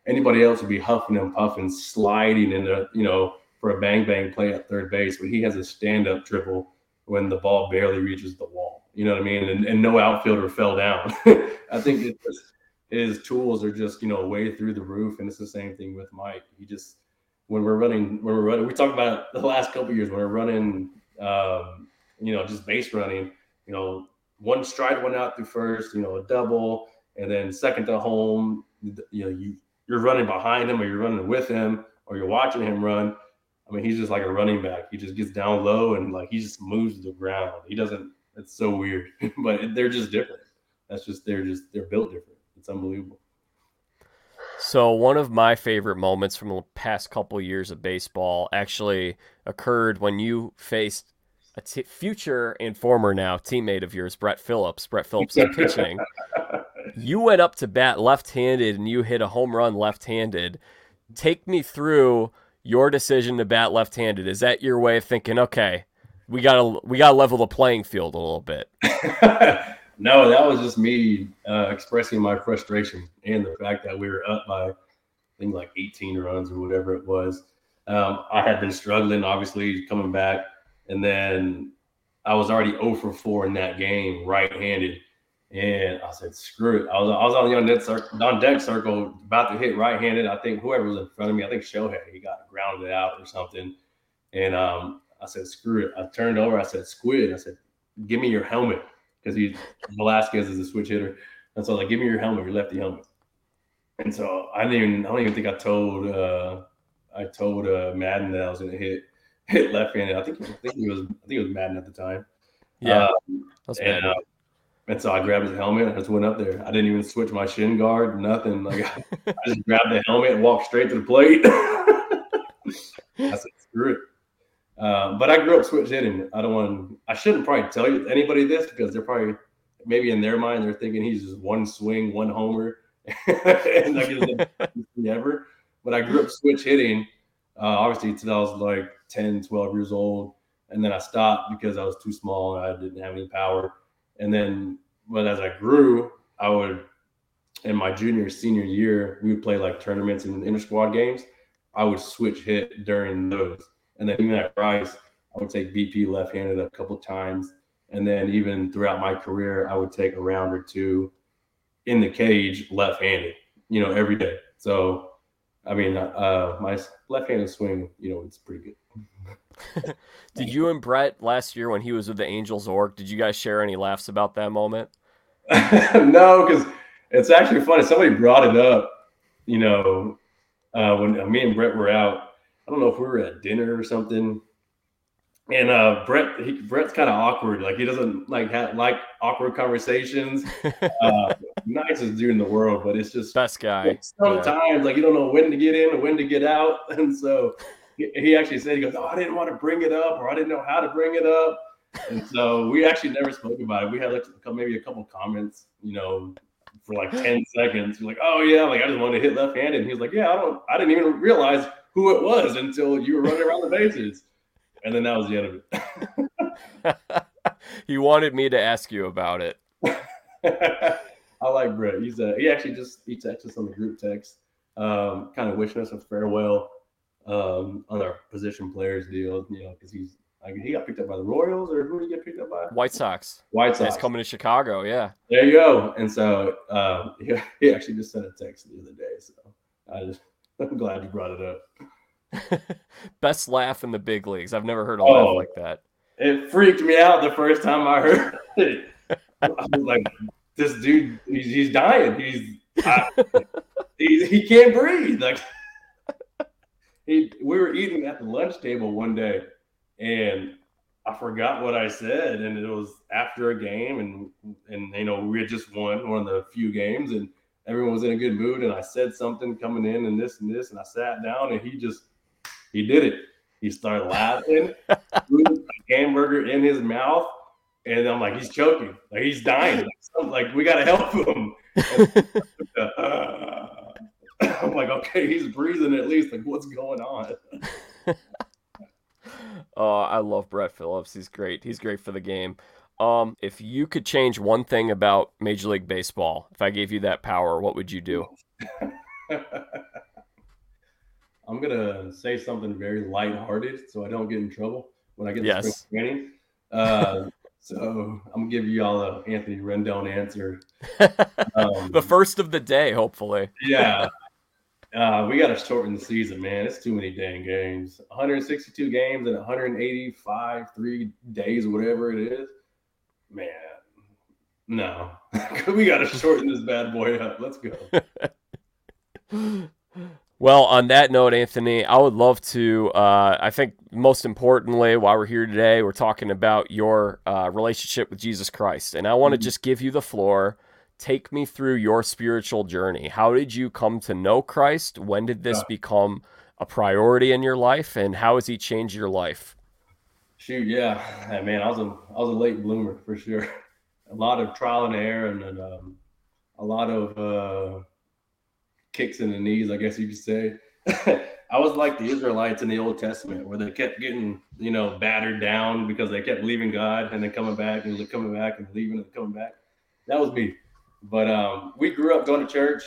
Anybody else would be huffing and puffing, sliding in into, you know, for a bang bang play at third base, but he has a stand up triple when the ball barely reaches the wall. You know what I mean? And, and no outfielder fell down. I think it his tools are just, you know, way through the roof. And it's the same thing with Mike. He just, when we're running when we're running we talked about the last couple years when we're running um, you know just base running you know one stride went out through first you know a double and then second to home you know you you're running behind him or you're running with him or you're watching him run i mean he's just like a running back he just gets down low and like he just moves to the ground he doesn't it's so weird but they're just different that's just they're just they're built different it's unbelievable so one of my favorite moments from the past couple years of baseball actually occurred when you faced a t- future and former now teammate of yours, Brett Phillips. Brett Phillips is pitching. you went up to bat left-handed and you hit a home run left-handed. Take me through your decision to bat left-handed. Is that your way of thinking? Okay, we gotta we gotta level the playing field a little bit. No, that was just me uh, expressing my frustration and the fact that we were up by, I think, like 18 runs or whatever it was. Um, I had been struggling, obviously, coming back. And then I was already 0 for 4 in that game, right handed. And I said, screw it. I was, I was on the on deck, circle, on deck circle, about to hit right handed. I think whoever was in front of me, I think Shohei, he got grounded out or something. And um, I said, screw it. I turned over. I said, squid. I said, give me your helmet because he Velazquez is a switch hitter. And so I was like, give me your helmet, your lefty helmet. And so I didn't even I don't even think I told uh I told uh Maddon that I was gonna hit hit left handed. I think I think he was I think it was Maddon at the time. Yeah. Um, and, uh, and so I grabbed his helmet and I just went up there. I didn't even switch my shin guard, nothing. Like I just grabbed the helmet and walked straight to the plate. I said, screw it. Um, but I grew up switch hitting. I don't want. I shouldn't probably tell you anybody this because they're probably maybe in their mind they're thinking he's just one swing, one homer, and them. But I grew up switch hitting. Uh, obviously, until I was like 10, 12 years old, and then I stopped because I was too small and I didn't have any power. And then, but as I grew, I would in my junior senior year we would play like tournaments and inter squad games. I would switch hit during those and then even at Rice, I would take BP left-handed a couple times. And then even throughout my career, I would take a round or two in the cage left-handed, you know, every day. So, I mean, uh, my left-handed swing, you know, it's pretty good. did you and Brett last year when he was with the Angels org, did you guys share any laughs about that moment? no, because it's actually funny. Somebody brought it up, you know, uh, when me and Brett were out I don't know if we were at dinner or something. And uh, Brett, he, Brett's kind of awkward. Like he doesn't like have like awkward conversations. uh, nicest dude in the world, but it's just best guy. Like, sometimes yeah. like you don't know when to get in or when to get out, and so he, actually said he goes, "Oh, I didn't want to bring it up, or I didn't know how to bring it up." And so we actually never spoke about it. We had like maybe a couple comments, you know, for like 10 seconds. We're like, oh yeah, like I just wanted to hit left handed. And he was like, Yeah, I don't I didn't even realize who it was until you were running around the bases. And then that was the end of it. he wanted me to ask you about it. I like Brett. He's uh, he actually just he texted us on the group text, um, kind of wishing us a farewell um, on our position players deal, you know, because he's like he got picked up by the Royals, or who did he get picked up by? White Sox. White Sox. He's coming to Chicago. Yeah. There you go. And so uh, he, he actually just sent a text the other day. So I just I'm glad you brought it up. Best laugh in the big leagues. I've never heard a oh, laugh like that. It freaked me out the first time I heard it. I was like, this dude, he's, he's dying. He's I, he, he can't breathe. Like he, we were eating at the lunch table one day and I forgot what I said, and it was after a game, and and you know we had just won one of the few games, and everyone was in a good mood, and I said something coming in, and this and this, and I sat down, and he just he did it. He started laughing, threw a hamburger in his mouth, and I'm like, he's choking, like he's dying, like, like we gotta help him. I'm like, okay, he's breathing at least. Like, what's going on? Oh, I love Brett Phillips. He's great. He's great for the game. Um, if you could change one thing about Major League Baseball, if I gave you that power, what would you do? I'm gonna say something very lighthearted so I don't get in trouble when I get yes. to spring training. Uh, so I'm gonna give you all a Anthony Rendon answer. Um, the first of the day, hopefully. yeah, uh, we got to shorten the season, man. It's too many dang games. 162 games and 185 three days, whatever it is. Man, no, we got to shorten this bad boy up. Let's go. Well, on that note, Anthony, I would love to. Uh, I think most importantly, while we're here today, we're talking about your uh, relationship with Jesus Christ, and I want to mm-hmm. just give you the floor take me through your spiritual journey. How did you come to know Christ? When did this yeah. become a priority in your life, and how has He changed your life? Shoot, yeah, hey, man, I was a I was a late bloomer for sure. A lot of trial and error, and, and um, a lot of uh, kicks in the knees, I guess you could say. I was like the Israelites in the Old Testament, where they kept getting, you know, battered down because they kept leaving God and then coming back and coming back and leaving and coming back. That was me. But um, we grew up going to church.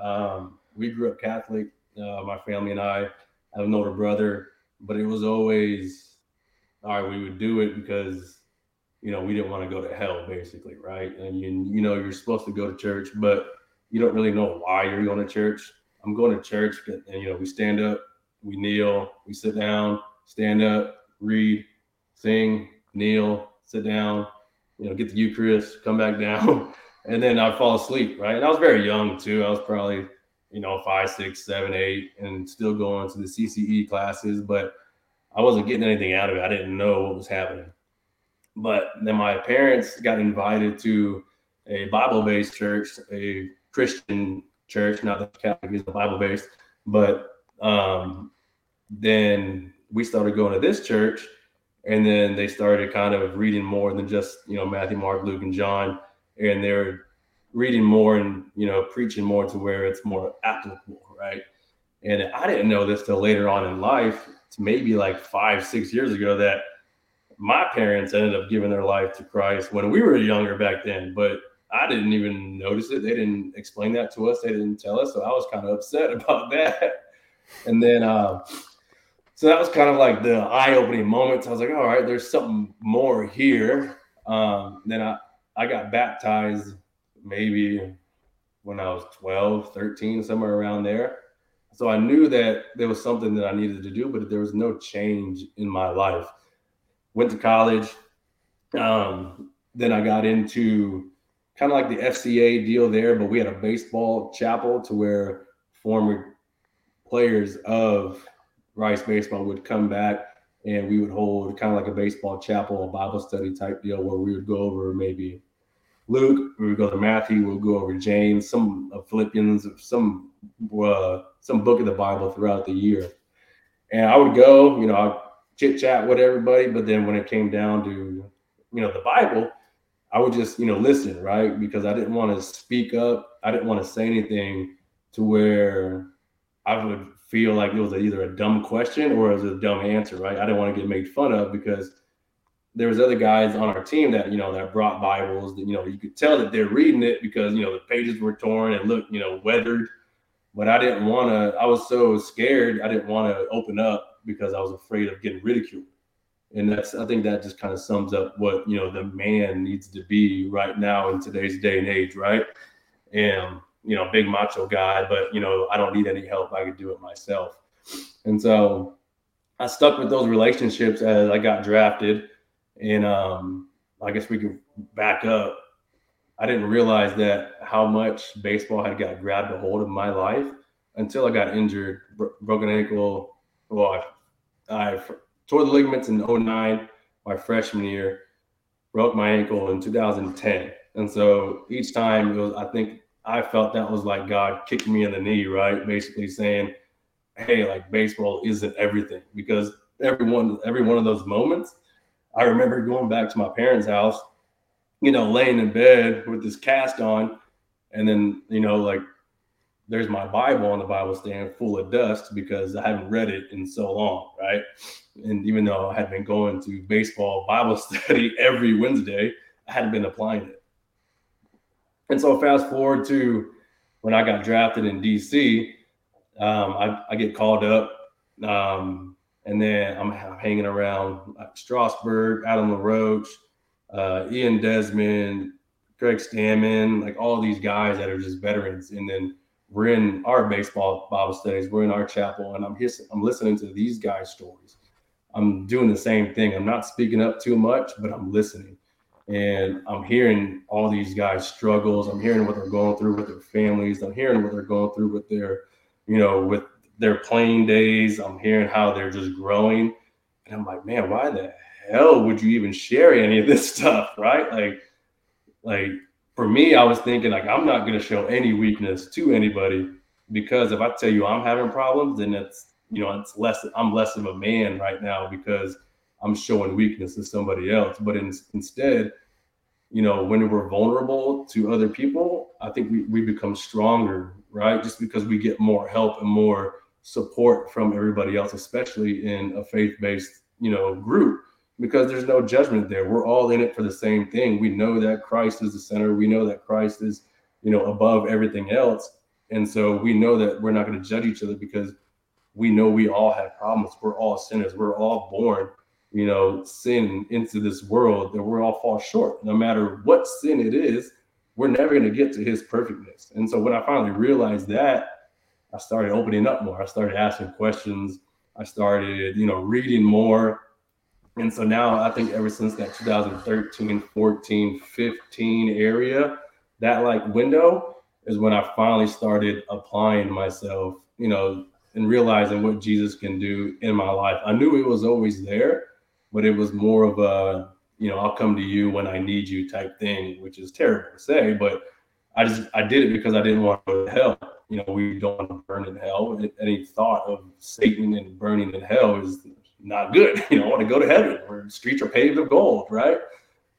Um, we grew up Catholic. Uh, my family and I I have an older brother, but it was always all right. We would do it because you know we didn't want to go to hell, basically, right? And you you know you're supposed to go to church, but you don't really know why you're going to church. I'm going to church, and you know we stand up, we kneel, we sit down, stand up, read, sing, kneel, sit down, you know, get the Eucharist, come back down. And then I'd fall asleep, right? And I was very young too. I was probably, you know, five, six, seven, eight, and still going to the CCE classes, but I wasn't getting anything out of it. I didn't know what was happening. But then my parents got invited to a Bible based church, a Christian church, not the Catholic the Bible based, but um, then we started going to this church, and then they started kind of reading more than just you know Matthew, Mark, Luke, and John and they're reading more and you know preaching more to where it's more applicable, right? And I didn't know this till later on in life. Maybe like five, six years ago that my parents ended up giving their life to Christ when we were younger back then, but I didn't even notice it. They didn't explain that to us. They didn't tell us. So I was kind of upset about that. And then, uh, so that was kind of like the eye opening moments. I was like, all right, there's something more here. Um, then I, I got baptized maybe when I was 12, 13, somewhere around there. So I knew that there was something that I needed to do, but there was no change in my life. Went to college. Um, then I got into kind of like the FCA deal there, but we had a baseball chapel to where former players of Rice Baseball would come back and we would hold kind of like a baseball chapel, a Bible study type deal where we would go over maybe Luke, we would go to Matthew, we'll go over James, some of Philippians, some uh, some book of the Bible throughout the year. And I would go, you know, I chit chat with everybody, but then when it came down to, you know, the Bible, I would just, you know, listen, right? Because I didn't want to speak up. I didn't want to say anything to where I would feel like it was either a dumb question or it was a dumb answer, right? I didn't want to get made fun of because there was other guys on our team that you know that brought Bibles that you know you could tell that they're reading it because you know the pages were torn and look you know weathered. But I didn't want to. I was so scared. I didn't want to open up because I was afraid of getting ridiculed. And that's I think that just kind of sums up what you know the man needs to be right now in today's day and age, right? And you know, big macho guy, but you know, I don't need any help. I could do it myself. And so I stuck with those relationships as I got drafted. And um, I guess we could back up. I didn't realize that how much baseball had got grabbed a hold of my life until I got injured, bro- broken ankle. Well, I, I tore the ligaments in 09, my freshman year, broke my ankle in 2010. And so each time was, I think I felt that was like God kicking me in the knee, right? Basically saying, hey, like baseball isn't everything because every one, every one of those moments, I remember going back to my parents' house, you know, laying in bed with this cast on, and then, you know, like there's my Bible on the Bible stand full of dust because I haven't read it in so long, right? And even though I had been going to baseball Bible study every Wednesday, I hadn't been applying it. And so fast forward to when I got drafted in DC, um, I, I, get called up, um, and then I'm hanging around like Strasburg, Adam LaRoche, uh, Ian Desmond, Craig Stammen, like all these guys that are just veterans. And then we're in our baseball Bible studies, we're in our chapel, and I'm his, I'm listening to these guys' stories. I'm doing the same thing. I'm not speaking up too much, but I'm listening and I'm hearing all these guys' struggles. I'm hearing what they're going through with their families. I'm hearing what they're going through with their, you know, with their playing days. I'm hearing how they're just growing. And I'm like, man, why the hell would you even share any of this stuff? Right. Like, like for me, I was thinking like I'm not gonna show any weakness to anybody because if I tell you I'm having problems, then it's you know, it's less I'm less of a man right now because I'm showing weakness to somebody else. But in, instead, you know, when we're vulnerable to other people, I think we, we become stronger, right? Just because we get more help and more support from everybody else, especially in a faith-based, you know, group, because there's no judgment there. We're all in it for the same thing. We know that Christ is the center. We know that Christ is, you know, above everything else. And so we know that we're not going to judge each other because we know we all have problems. We're all sinners. We're all born you know, sin into this world that we're all fall short. No matter what sin it is, we're never going to get to his perfectness. And so when I finally realized that, I started opening up more. I started asking questions. I started, you know, reading more. And so now I think ever since that 2013, 14, 15 area, that like window is when I finally started applying myself, you know, and realizing what Jesus can do in my life. I knew it was always there, but it was more of a you know I'll come to you when I need you type thing, which is terrible to say, but I just I did it because I didn't want to go to hell. You know, we don't want to burn in hell. Any thought of Satan and burning in hell is not good. You know, I want to go to heaven where streets are paved with gold, right?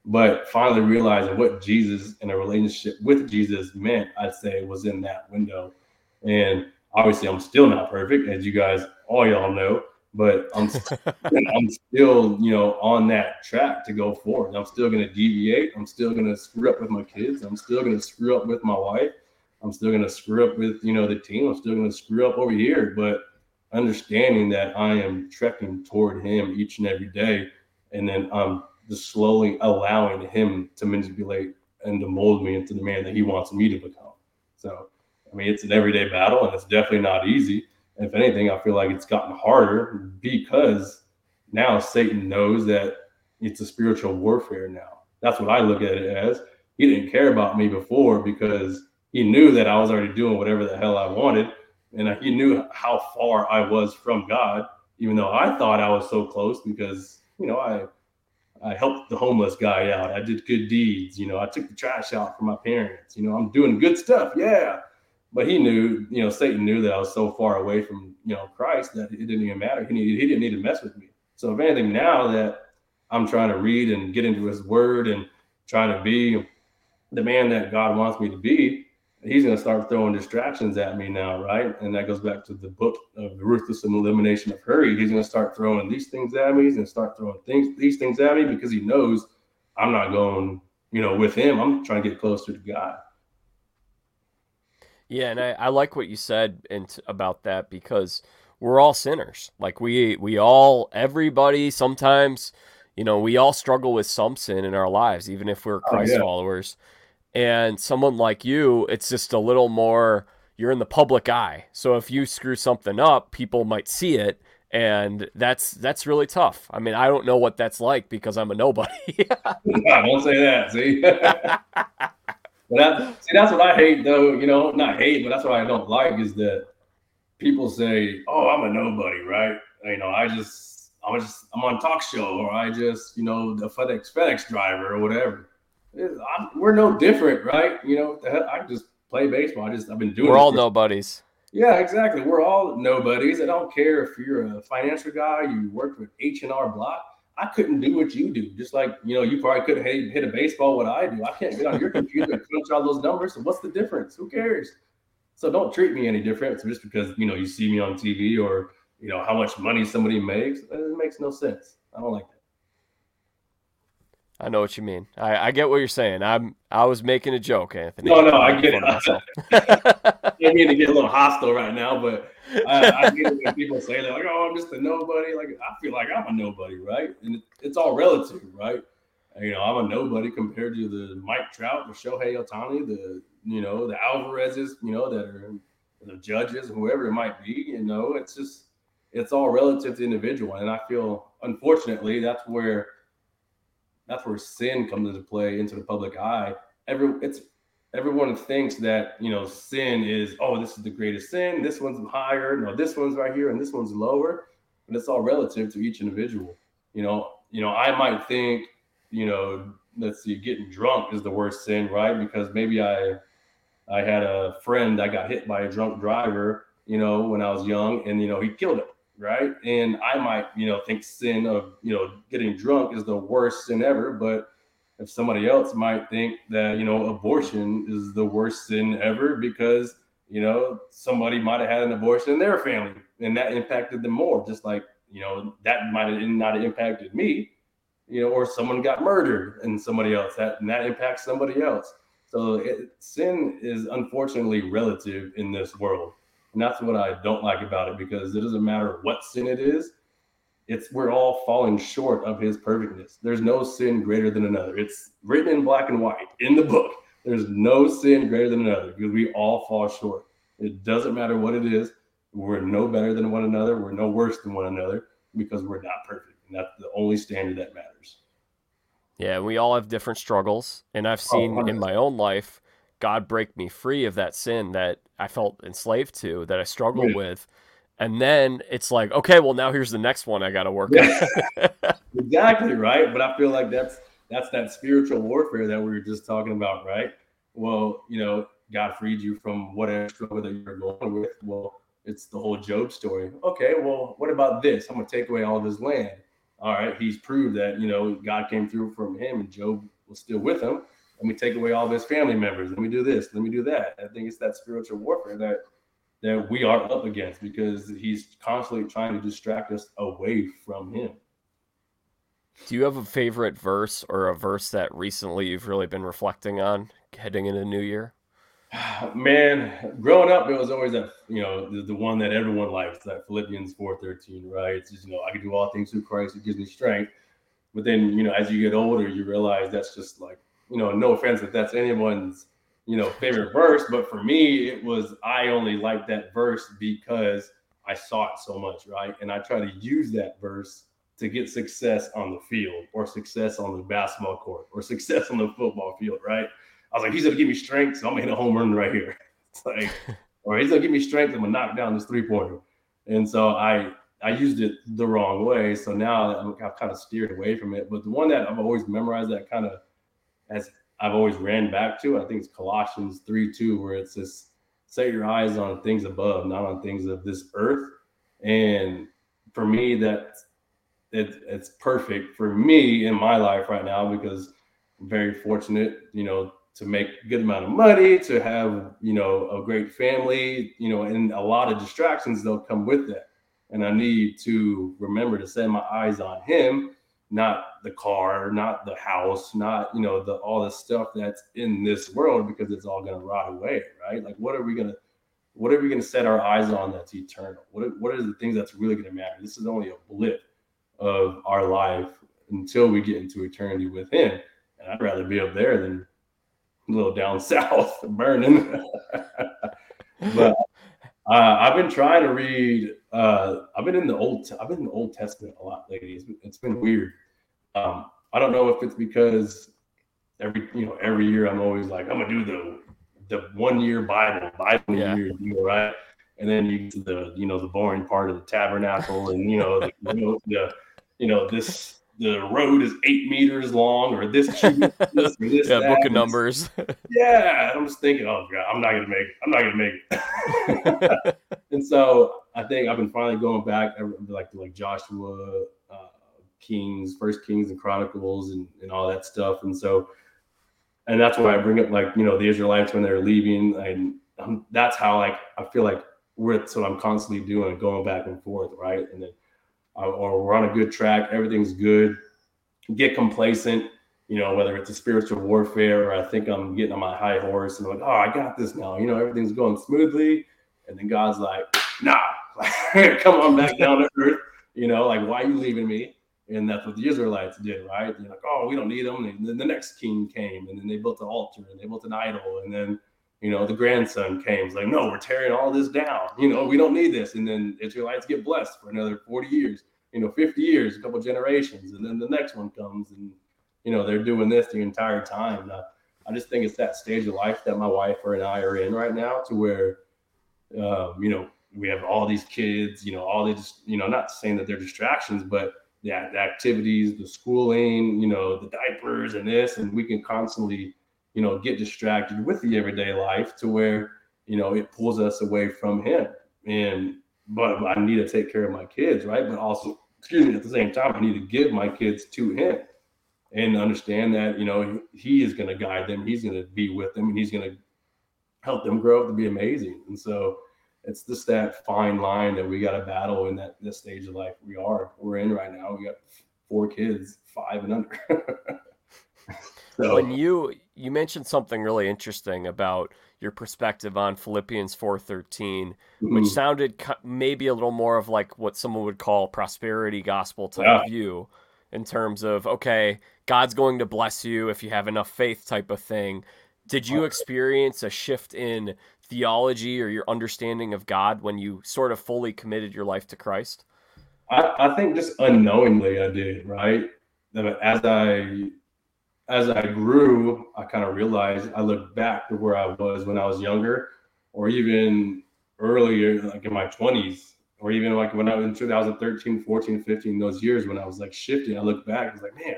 But finally realizing what Jesus and a relationship with Jesus meant, I'd say was in that window. And obviously I'm still not perfect, as you guys all y'all know but I'm I'm still you know on that track to go forward. I'm still going to deviate. I'm still going to screw up with my kids. I'm still going to screw up with my wife. I'm still going to screw up with you know the team. I'm still going to screw up over here, but understanding that I am trekking toward Him each and every day, and then I'm just slowly allowing Him to manipulate and to mold me into the man that He wants me to become. So, I mean, it's an everyday battle, and it's definitely not easy if anything, I feel like it's gotten harder because now Satan knows that it's a spiritual warfare now. That's what I look at it as. He didn't care about me before because he knew that I was already doing whatever the hell I wanted. And he knew how far I was from God, even though I thought I was so close because you know I I helped the homeless guy out. I did good deeds. You know, I took the trash out for my parents. You know, I'm doing good stuff. Yeah. But he knew, you know, Satan knew that I was so far away from, you know, Christ that it didn't even matter. He needed, he didn't need to mess with me. So if anything, now that I'm trying to read and get into his word and trying to be the man that God wants me to be, he's going to start throwing distractions at me now, right? And that goes back to the book of the ruthless elimination of hurry. He's going to start throwing these things at me. He's going to start throwing things, these things at me because he knows I'm not going, you know, with him. I'm trying to get closer to God. Yeah, and I, I like what you said and about that because we're all sinners. Like we we all everybody sometimes, you know, we all struggle with some sin in our lives, even if we're Christ oh, yeah. followers and someone like you it's just a little more you're in the public eye. So if you screw something up people might see it and that's that's really tough. I mean i don't know what that's like because i'm a nobody. Yeah, don't say that see? See that's what i hate though you know not hate but that's what i don't like is that people say oh i'm a nobody right? You know i just i was just i'm on talk show or i just you know the fedex fedex driver or whatever I'm, we're no different, right? You know, I just play baseball. I just I've been doing. We're all nobodies. Yeah, exactly. We're all nobodies. I don't care if you're a financial guy, you worked with H and R Block. I couldn't do what you do. Just like you know, you probably couldn't hit, hit a baseball what I do. I can't get on your computer and crunch all those numbers. So what's the difference? Who cares? So don't treat me any different just because you know you see me on TV or you know how much money somebody makes. It makes no sense. I don't like that. I know what you mean. I, I get what you're saying. I'm I was making a joke, Anthony. No, no, I get it. I mean to get a little hostile right now, but I, I get it when people say that, like, "Oh, I'm just a nobody." Like, I feel like I'm a nobody, right? And it, it's all relative, right? You know, I'm a nobody compared to the Mike Trout, the Shohei Ohtani, the you know the Alvarez's, you know, that are the judges, whoever it might be. You know, it's just it's all relative to individual, and I feel unfortunately that's where that's where sin comes into play into the public eye. Every it's everyone thinks that you know sin is oh this is the greatest sin this one's higher no this one's right here and this one's lower. But it's all relative to each individual. You know you know i might think you know let's see getting drunk is the worst sin right? Because maybe i i had a friend that got hit by a drunk driver you know when i was young and you know he killed him right? And I might, you know, think sin of, you know, getting drunk is the worst sin ever, but if somebody else might think that, you know, abortion is the worst sin ever because, you know, somebody might have had an abortion in their family and that impacted them more, just like, you know, that might have not have impacted me, you know, or someone got murdered and somebody else that and that impacts somebody else. So it, sin is unfortunately relative in this world. And that's what I don't like about it because it doesn't matter what sin it is. It's we're all falling short of his perfectness. There's no sin greater than another. It's written in black and white in the book. There's no sin greater than another because we all fall short. It doesn't matter what it is. We're no better than one another. We're no worse than one another because we're not perfect. And that's the only standard that matters. Yeah, we all have different struggles. And I've oh, seen oh, in my own life God break me free of that sin that I felt enslaved to, that I struggled yeah. with. And then it's like, okay, well now here's the next one I got to work yeah. exactly right. But I feel like that's that's that spiritual warfare that we were just talking about, right? Well, you know, God freed you from whatever struggle that you're going with. Well, it's the whole Job story. Okay, well, what about this? I'm gonna take away all of his land. All right, he's proved that you know God came through from him, and Job was still with him let me take away all of his family members. Let me do this. Let me do that. I think it's that spiritual warfare that that we are up against because he's constantly trying to distract us away from him. Do you have a favorite verse or a verse that recently you've really been reflecting on heading into the New Year? Man, growing up, it was always that you know the, the one that everyone likes, that Philippians four thirteen, right? It's just you know I can do all things through Christ who gives me strength. But then you know as you get older, you realize that's just like you know, no offense if that's anyone's, you know, favorite verse, but for me, it was I only like that verse because I saw it so much, right? And I try to use that verse to get success on the field or success on the basketball court or success on the football field, right? I was like, he's gonna give me strength, so I'm gonna hit a home run right here. It's like, or he's gonna give me strength, I'm gonna knock down this three pointer. And so I I used it the wrong way. So now I'm, I've kind of steered away from it. But the one that I've always memorized that kind of as I've always ran back to, I think it's Colossians 3 2, where it's this set your eyes on things above, not on things of this earth. And for me, that it, it's perfect for me in my life right now because I'm very fortunate, you know, to make a good amount of money, to have, you know, a great family, you know, and a lot of distractions that'll come with that and I need to remember to set my eyes on him, not the car, not the house, not you know the all the stuff that's in this world because it's all going to rot away, right? Like what are we going to what are we going to set our eyes on that's eternal? What what are the things that's really going to matter? This is only a blip of our life until we get into eternity with him. And I'd rather be up there than a little down south burning. but uh, I've been trying to read uh, I've been in the old I've been in the Old Testament a lot lately. it's been, it's been weird. Um, I don't know if it's because every you know every year I'm always like I'm gonna do the the one year Bible Bible yeah. year deal right, and then you get the you know the boring part of the tabernacle and you know the, you know, the you know this the road is eight meters long or this, this, this yeah that. book of numbers yeah i'm just thinking oh god i'm not gonna make it i'm not gonna make it and so i think i've been finally going back like like joshua uh, kings first kings and chronicles and, and all that stuff. And so and that's why i bring up like you know the israelites when they're leaving. And um, that's how like i feel like we're what i'm constantly doing going back and forth right? And then uh, or we're on a good track, everything's good, get complacent, you know, whether it's a spiritual warfare or I think I'm getting on my high horse and I'm like, oh, I got this now, you know, everything's going smoothly. And then God's like, nah, come on back down to earth, you know, like, why are you leaving me? And that's what the Israelites did, right? They're like, oh, we don't need them. And then the next king came, and then they built an altar and they built an idol. And then, you know, the grandson came. It's like, no, we're tearing all this down. You know, we don't need this. And then Israelites get blessed for another 40 years you know 50 years a couple generations and then the next one comes and you know they're doing this the entire time uh, i just think it's that stage of life that my wife and i are in right now to where um, you know we have all these kids you know all these you know not saying that they're distractions but yeah the activities the schooling you know the diapers and this and we can constantly you know get distracted with the everyday life to where you know it pulls us away from him and but I need to take care of my kids, right? But also, excuse me, at the same time, I need to give my kids to him and understand that, you know, he is going to guide them, he's going to be with them, and he's going to help them grow up to be amazing. And so it's just that fine line that we got to battle in that this stage of life we are we're in right now. We got four kids, five and under. so when you you mentioned something really interesting about your perspective on Philippians 4:13, mm-hmm. which sounded maybe a little more of like what someone would call prosperity gospel type yeah. view in terms of okay, God's going to bless you if you have enough faith type of thing. Did you experience a shift in theology or your understanding of God when you sort of fully committed your life to Christ? I, I think just unknowingly I did, right? As I as I grew, I kind of realized I looked back to where I was when I was younger, or even earlier, like in my 20s, or even like when I was in 2013, 14, 15, those years when I was like shifting. I look back, I was like, man,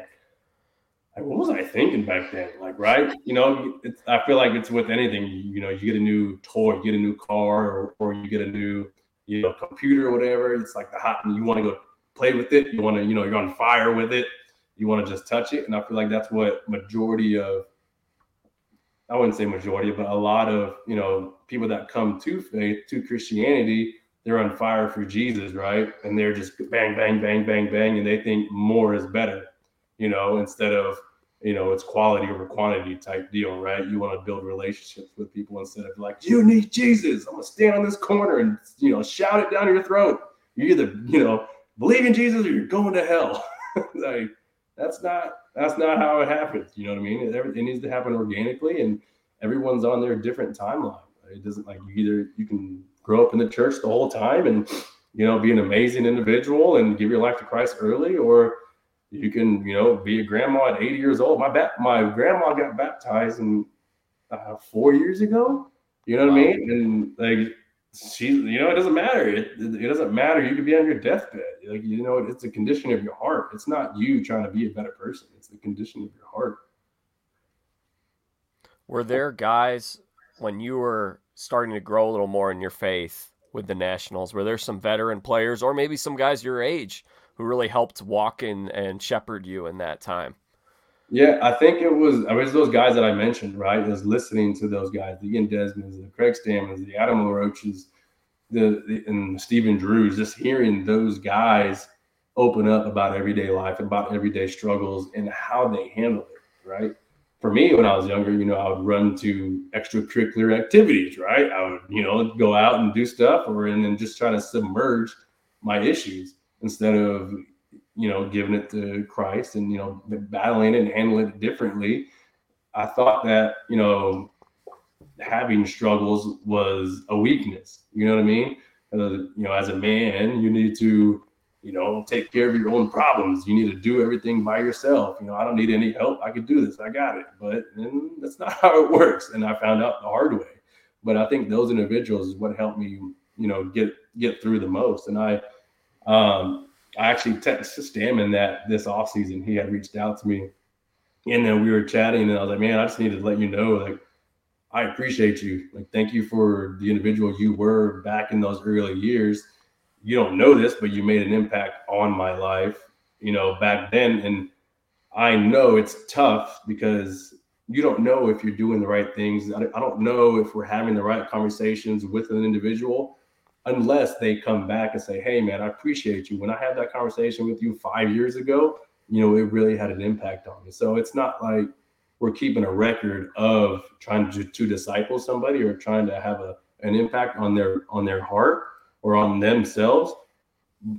like, what was I thinking back then? Like, right? You know, I feel like it's with anything. You, you know, you get a new toy, you get a new car, or, or you get a new, you know, computer or whatever. It's like the hot, and you want to go play with it. You want to, you know, you're on fire with it you want to just touch it. And I feel like that's what majority of I wouldn't say majority, but a lot of you know people that come to faith to Christianity, they're on fire for Jesus, right? And they're just bang, bang, bang, bang, bang, and they think more is better, you know, instead of you know it's quality over quantity type deal, right? You want to build relationships with people instead of like you need Jesus. I'm gonna stand on this corner and you know shout it down your throat. You either you know believe in Jesus or you're going to hell. like that's not that's not how it happens. You know what I mean? It, it needs to happen organically, and everyone's on their different timeline. It doesn't like you either you can grow up in the church the whole time and you know be an amazing individual and give your life to Christ early, or you can you know be a grandma at 80 years old. My ba- my grandma got baptized in uh, four years ago. You know what wow. I mean? And like she, you know, it doesn't matter. It, it doesn't matter. You could be on your deathbed. Like, you know, it's a condition of your heart. It's not you trying to be a better person. It's the condition of your heart. Were there guys when you were starting to grow a little more in your faith with the Nationals? Were there some veteran players or maybe some guys your age who really helped walk in and shepherd you in that time? Yeah, I think it was I was those guys that I mentioned, right? Was listening to those guys, the Ian Desmonds, the Craig Stammens, the Adam LaRoches, the, the and Stephen Drews, just hearing those guys open up about everyday life, about everyday struggles and how they handle it, right? For me, when I was younger, you know, I would run to extracurricular activities, right? I would, you know, go out and do stuff or and then just try to submerge my issues instead of you know, giving it to Christ and, you know, battling it and handling it differently. I thought that, you know, having struggles was a weakness. You know what I mean? Uh, you know, as a man, you need to, you know, take care of your own problems. You need to do everything by yourself. You know, I don't need any help. I can do this. I got it. But that's not how it works. And I found out the hard way. But I think those individuals is what helped me, you know, get get through the most. And I, um, I actually texted Stammen that this off season he had reached out to me, and then we were chatting, and I was like, "Man, I just needed to let you know, like, I appreciate you. Like, thank you for the individual you were back in those early years. You don't know this, but you made an impact on my life, you know, back then, and I know it's tough because you don't know if you're doing the right things. I don't know if we're having the right conversations with an individual." Unless they come back and say, Hey, man, I appreciate you. When I had that conversation with you five years ago, you know, it really had an impact on me. So it's not like we're keeping a record of trying to, to disciple somebody or trying to have a, an impact on their on their heart or on themselves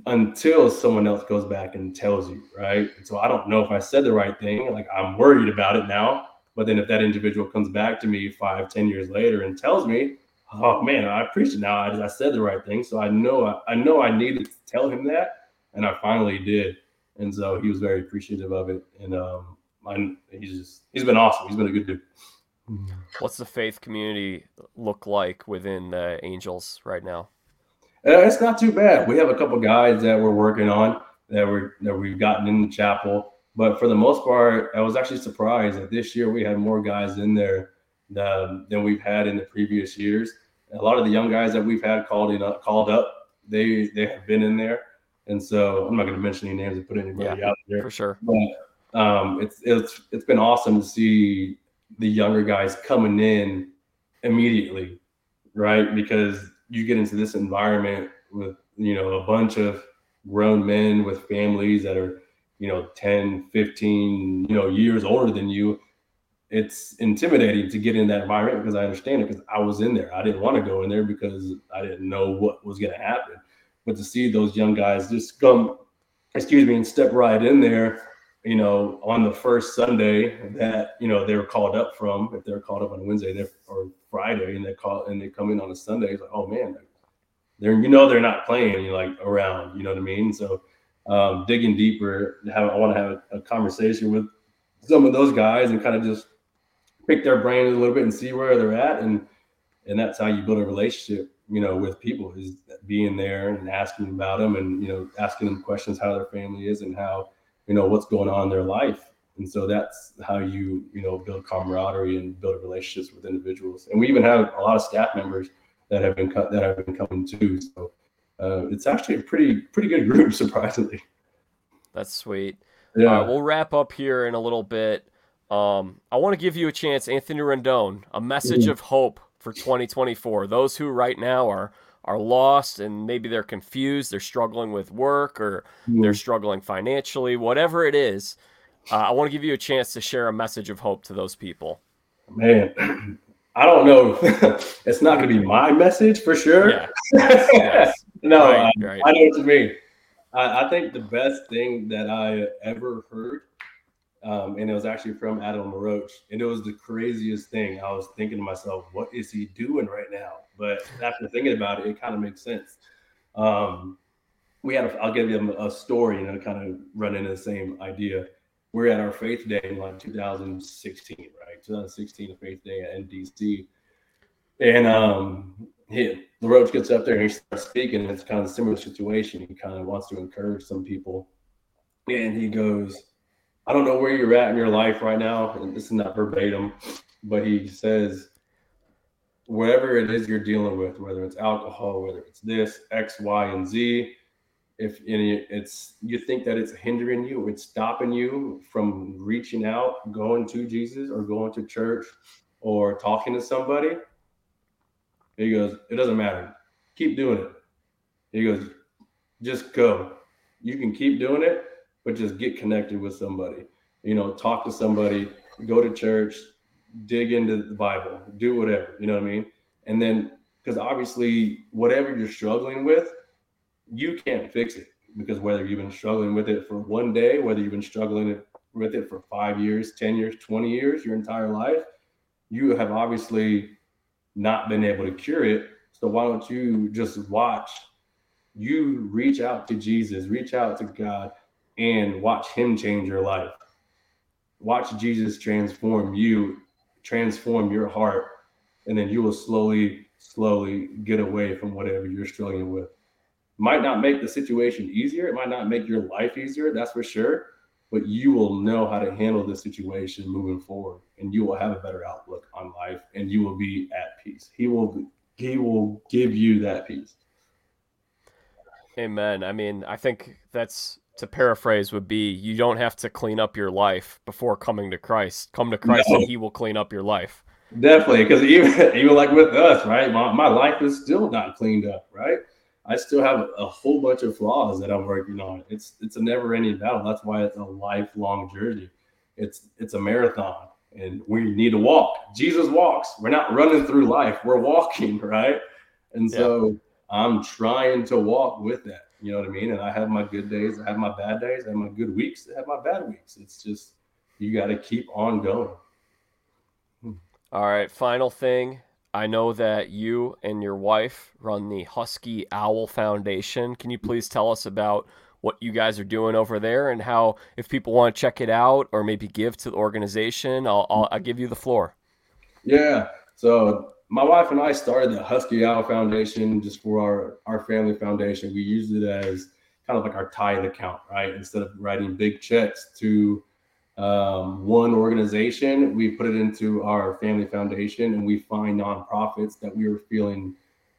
until someone else goes back and tells you, right? So I don't know if I said the right thing. Like I'm worried about it now. But then if that individual comes back to me five, ten years later and tells me, oh man, I appreciate now. I, I said the right thing, so I know I, I know I needed to tell him that, and I finally did. And so he was very appreciative of it, and um, I, he's just he's been awesome. He's been a good dude. What's the faith community look like within the Angels right now? Uh, it's not too bad. We have a couple guys that we're working on that we're that we've gotten in the chapel, but for the most part, I was actually surprised that this year we had more guys in there than, than we've had in the previous years a lot of the young guys that we've had called in, called up, they they have been in there, and so I'm not going to mention any names and put anybody yeah, out there for sure. But um, it's it's it's been awesome to see the younger guys coming in immediately, right? Because you get into this environment with you know a bunch of grown men with families that are you know 10 15 you know years older than you it's intimidating to get in that environment because I understand it because I was in there. I didn't want to go in there because I didn't know what was going to happen. But to see those young guys just come, excuse me, and step right in there, you know, on the first Sunday that you know they were called up from, if they're called up on Wednesday or Friday, and they call and they come in on a Sunday, it's like, oh man, they're you know they're not playing, you like around, you know what I mean? So um, digging deeper, have, I want to have a, a conversation with some of those guys and kind of just pick their brain a little bit and see where they're at and and that's how you build a relationship you know with people is being there and asking about them and you know asking them questions how their family is and how you know what's going on in their life. And so that's how you you know build camaraderie and build relationships with individuals. And we even have a lot of staff members that have been that have been coming too. So uh, it's actually a pretty pretty good group surprisingly. That's sweet. Yeah. Uh, we'll wrap up here in a little bit um, I want to give you a chance, Anthony Rendon, a message mm-hmm. of hope for 2024. Those who right now are are lost and maybe they're confused, they're struggling with work or mm-hmm. they're struggling financially, whatever it is. Uh, I want to give you a chance to share a message of hope to those people. Man, I don't know. it's not going to be my message for sure. Yeah. yes. no, right, uh, right. I know what you mean. I, I think the best thing that I ever heard um, and it was actually from Adam LaRoche. And it was the craziest thing. I was thinking to myself, what is he doing right now? But after thinking about it, it kind of makes sense. Um, we had, a, I'll give you a, story, and you know, kind of run into the same idea. We're at our faith day in like 2016, right? 2016, a faith day at NDC. And um, he, LaRoche gets up there and he starts speaking, and it's kind of a similar situation. He kind of wants to encourage some people. And he goes, I don't know where you're at in your life right now. And this is not verbatim, but he says, whatever it is you're dealing with, whether it's alcohol, whether it's this, X, Y, and Z, if any, it's you think that it's hindering you, it's stopping you from reaching out, going to Jesus or going to church or talking to somebody, he goes, it doesn't matter. Keep doing it. He goes, just go. You can keep doing it, but just get connected with somebody. You know, talk to somebody, go to church, dig into the Bible, do whatever. You know what I mean? And then, because obviously, whatever you're struggling with, you can't fix it because whether you've been struggling with it for one day, whether you've been struggling with it for five years, 10 years, 20 years, your entire life, you have obviously not been able to cure it. So why don't you just watch you reach out to Jesus, reach out to God, and watch Him change your life. Watch Jesus transform you, transform your heart, and then you will slowly, slowly get away from whatever you're struggling with. Might not make the situation easier, it might not make your life easier, that's for sure but you will know how to handle the situation moving forward and you will have a better outlook on life and you will be at peace he will he will give you that peace amen i mean i think that's to paraphrase would be you don't have to clean up your life before coming to christ come to christ no. and he will clean up your life definitely because even even like with us right my, my life is still not cleaned up right I still have a whole bunch of flaws that I'm working on. It's it's a never ending battle. That's why it's a lifelong journey. It's it's a marathon, and we need to walk. Jesus walks. We're not running through life. We're walking, right? And so yeah. I'm trying to walk with that. You know what I mean? And I have my good days. I have my bad days. I have my good weeks. I have my bad weeks. It's just you got to keep on going. Hmm. All right. Final thing I know that you and your wife run the Husky Owl Foundation. Can you please tell us about what you guys are doing over there and how, if people want to check it out or maybe give to the organization, I'll, I'll, I'll give you the floor. Yeah. So my wife and I started the Husky Owl Foundation just for our, our family foundation. We use it as kind of like our tithe account, right? Instead of writing big checks to um, one organization, we put it into our family foundation, and we find nonprofits that we were feeling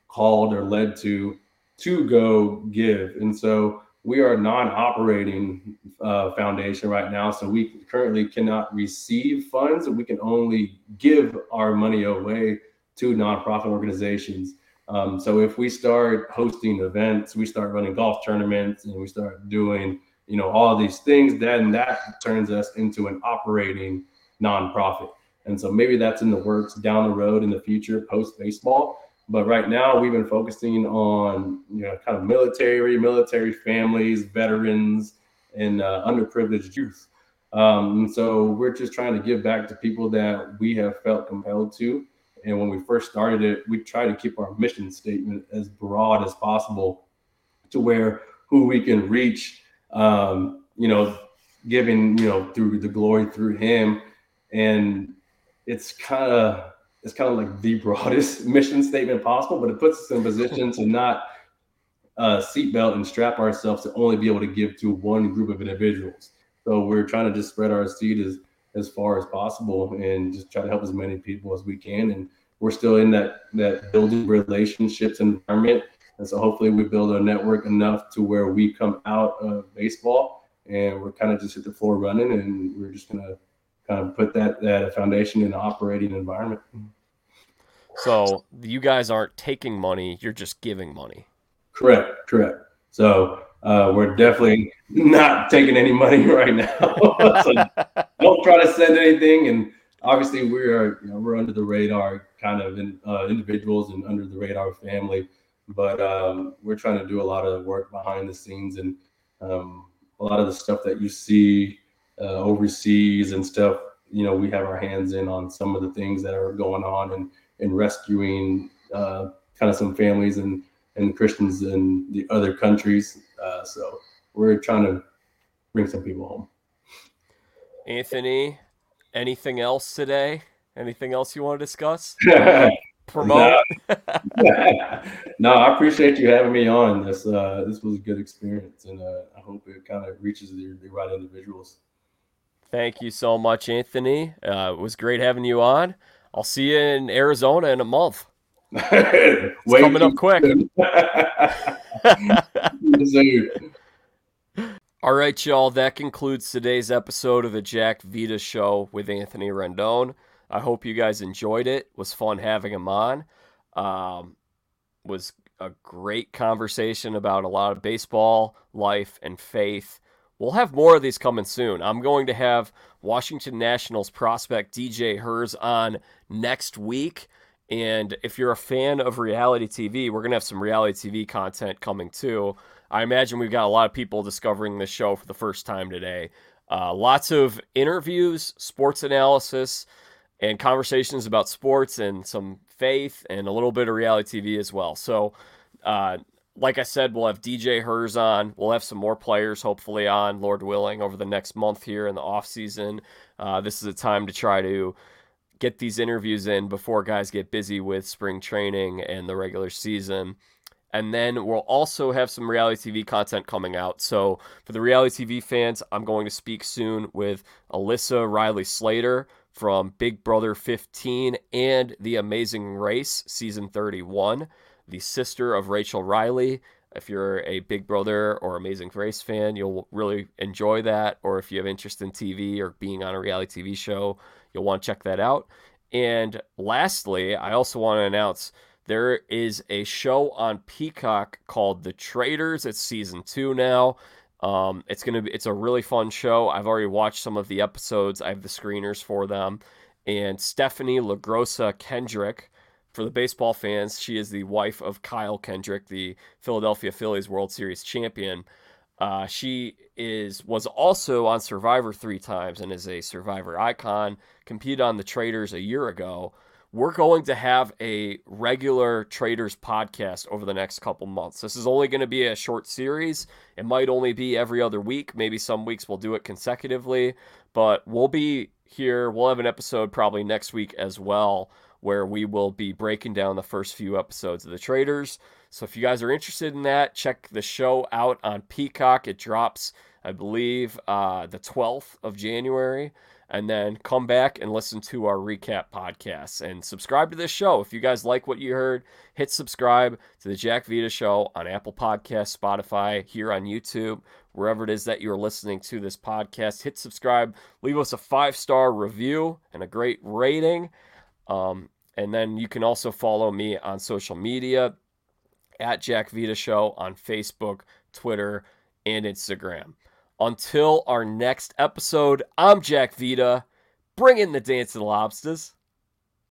called or led to to go give. And so we are a non-operating uh, foundation right now, so we currently cannot receive funds, and we can only give our money away to nonprofit organizations. Um, so if we start hosting events, we start running golf tournaments, and we start doing you know, all these things, then that turns us into an operating nonprofit. And so maybe that's in the works down the road in the future post baseball. But right now we've been focusing on, you know, kind of military, military families, veterans, and uh, underprivileged youth. Um, and so we're just trying to give back to people that we have felt compelled to. And when we first started it, we try to keep our mission statement as broad as possible to where who we can reach um, you know, giving, you know, through the glory through him. And it's kind of it's kind of like the broadest mission statement possible, but it puts us in a position to not uh, seatbelt and strap ourselves to only be able to give to one group of individuals. So we're trying to just spread our seed as as far as possible and just try to help as many people as we can. And we're still in that that building relationships environment and so hopefully we build a network enough to where we come out of baseball and we're kind of just hit the floor running and we're just going to kind of put that, that foundation in an operating environment. So you guys aren't taking money, you're just giving money. Correct, correct. So uh, we're definitely not taking any money right now. so don't try to send anything. And obviously, we are you know, we're under the radar kind of in, uh, individuals and under the radar family but um, we're trying to do a lot of work behind the scenes and um, a lot of the stuff that you see uh, overseas and stuff you know we have our hands in on some of the things that are going on and and rescuing uh, kind of some families and and christians in the other countries uh, so we're trying to bring some people home. Anthony anything else today anything else you want to discuss promote. No, no, I appreciate you having me on. This uh, this was a good experience, and uh, I hope it kind of reaches the, the right individuals. Thank you so much, Anthony. Uh, it was great having you on. I'll see you in Arizona in a month. it's coming up quick. All right, y'all. That concludes today's episode of the Jack Vita Show with Anthony Rendon. I hope you guys enjoyed it. was fun having him on. Um, was a great conversation about a lot of baseball, life, and faith. We'll have more of these coming soon. I'm going to have Washington Nationals prospect DJ Herz on next week. And if you're a fan of reality TV, we're going to have some reality TV content coming too. I imagine we've got a lot of people discovering this show for the first time today. Uh, lots of interviews, sports analysis, and conversations about sports and some faith and a little bit of reality TV as well. So, uh, like I said, we'll have DJ Herz on. We'll have some more players hopefully on, Lord willing, over the next month here in the off season. Uh, this is a time to try to get these interviews in before guys get busy with spring training and the regular season. And then we'll also have some reality TV content coming out. So for the reality TV fans, I'm going to speak soon with Elissa Reilly Slater from Big Brother 15 and The Amazing Race season 31, the sister of Rachel Reilly. If you're a Big Brother or Amazing Race fan, you'll really enjoy that. Or if you have interest in TV or being on a reality TV show, You'll want to check that out. And lastly, I also want to announce there is a show on Peacock called The Traitors. It's season two now. Um, it's gonna be it's a really fun show. I've already watched some of the episodes. I have the screeners for them. And Stephanie LaGrossa Kendrick, for the baseball fans, she is the wife of Kyle Kendrick, the Philadelphia Phillies World Series champion. Uh, she is was also on Survivor three times and is a Survivor icon. Competed on the Traitors a year ago. We're going to have a regular traitors podcast over the next couple months. This is only going to be a short series. It might only be every other week. Maybe some weeks we'll do it consecutively, but we'll be here. We'll have an episode probably next week as well where we will be breaking down the first few episodes of the traitors. So if you guys are interested in that, check the show out on Peacock. It drops, I believe, uh, the 12th of January. And then come back and listen to our recap podcasts and subscribe to this show. If you guys like what you heard, hit subscribe to the Jack Vita Show on Apple Podcasts, Spotify, here on YouTube, wherever it is that you're listening to this podcast. Hit subscribe, leave us a five star review and a great rating. Um, and then you can also follow me on social media at Jack Vita Show on Facebook, Twitter, and Instagram. Until our next episode, I'm Jack Vita. Bring in the dance of the lobsters.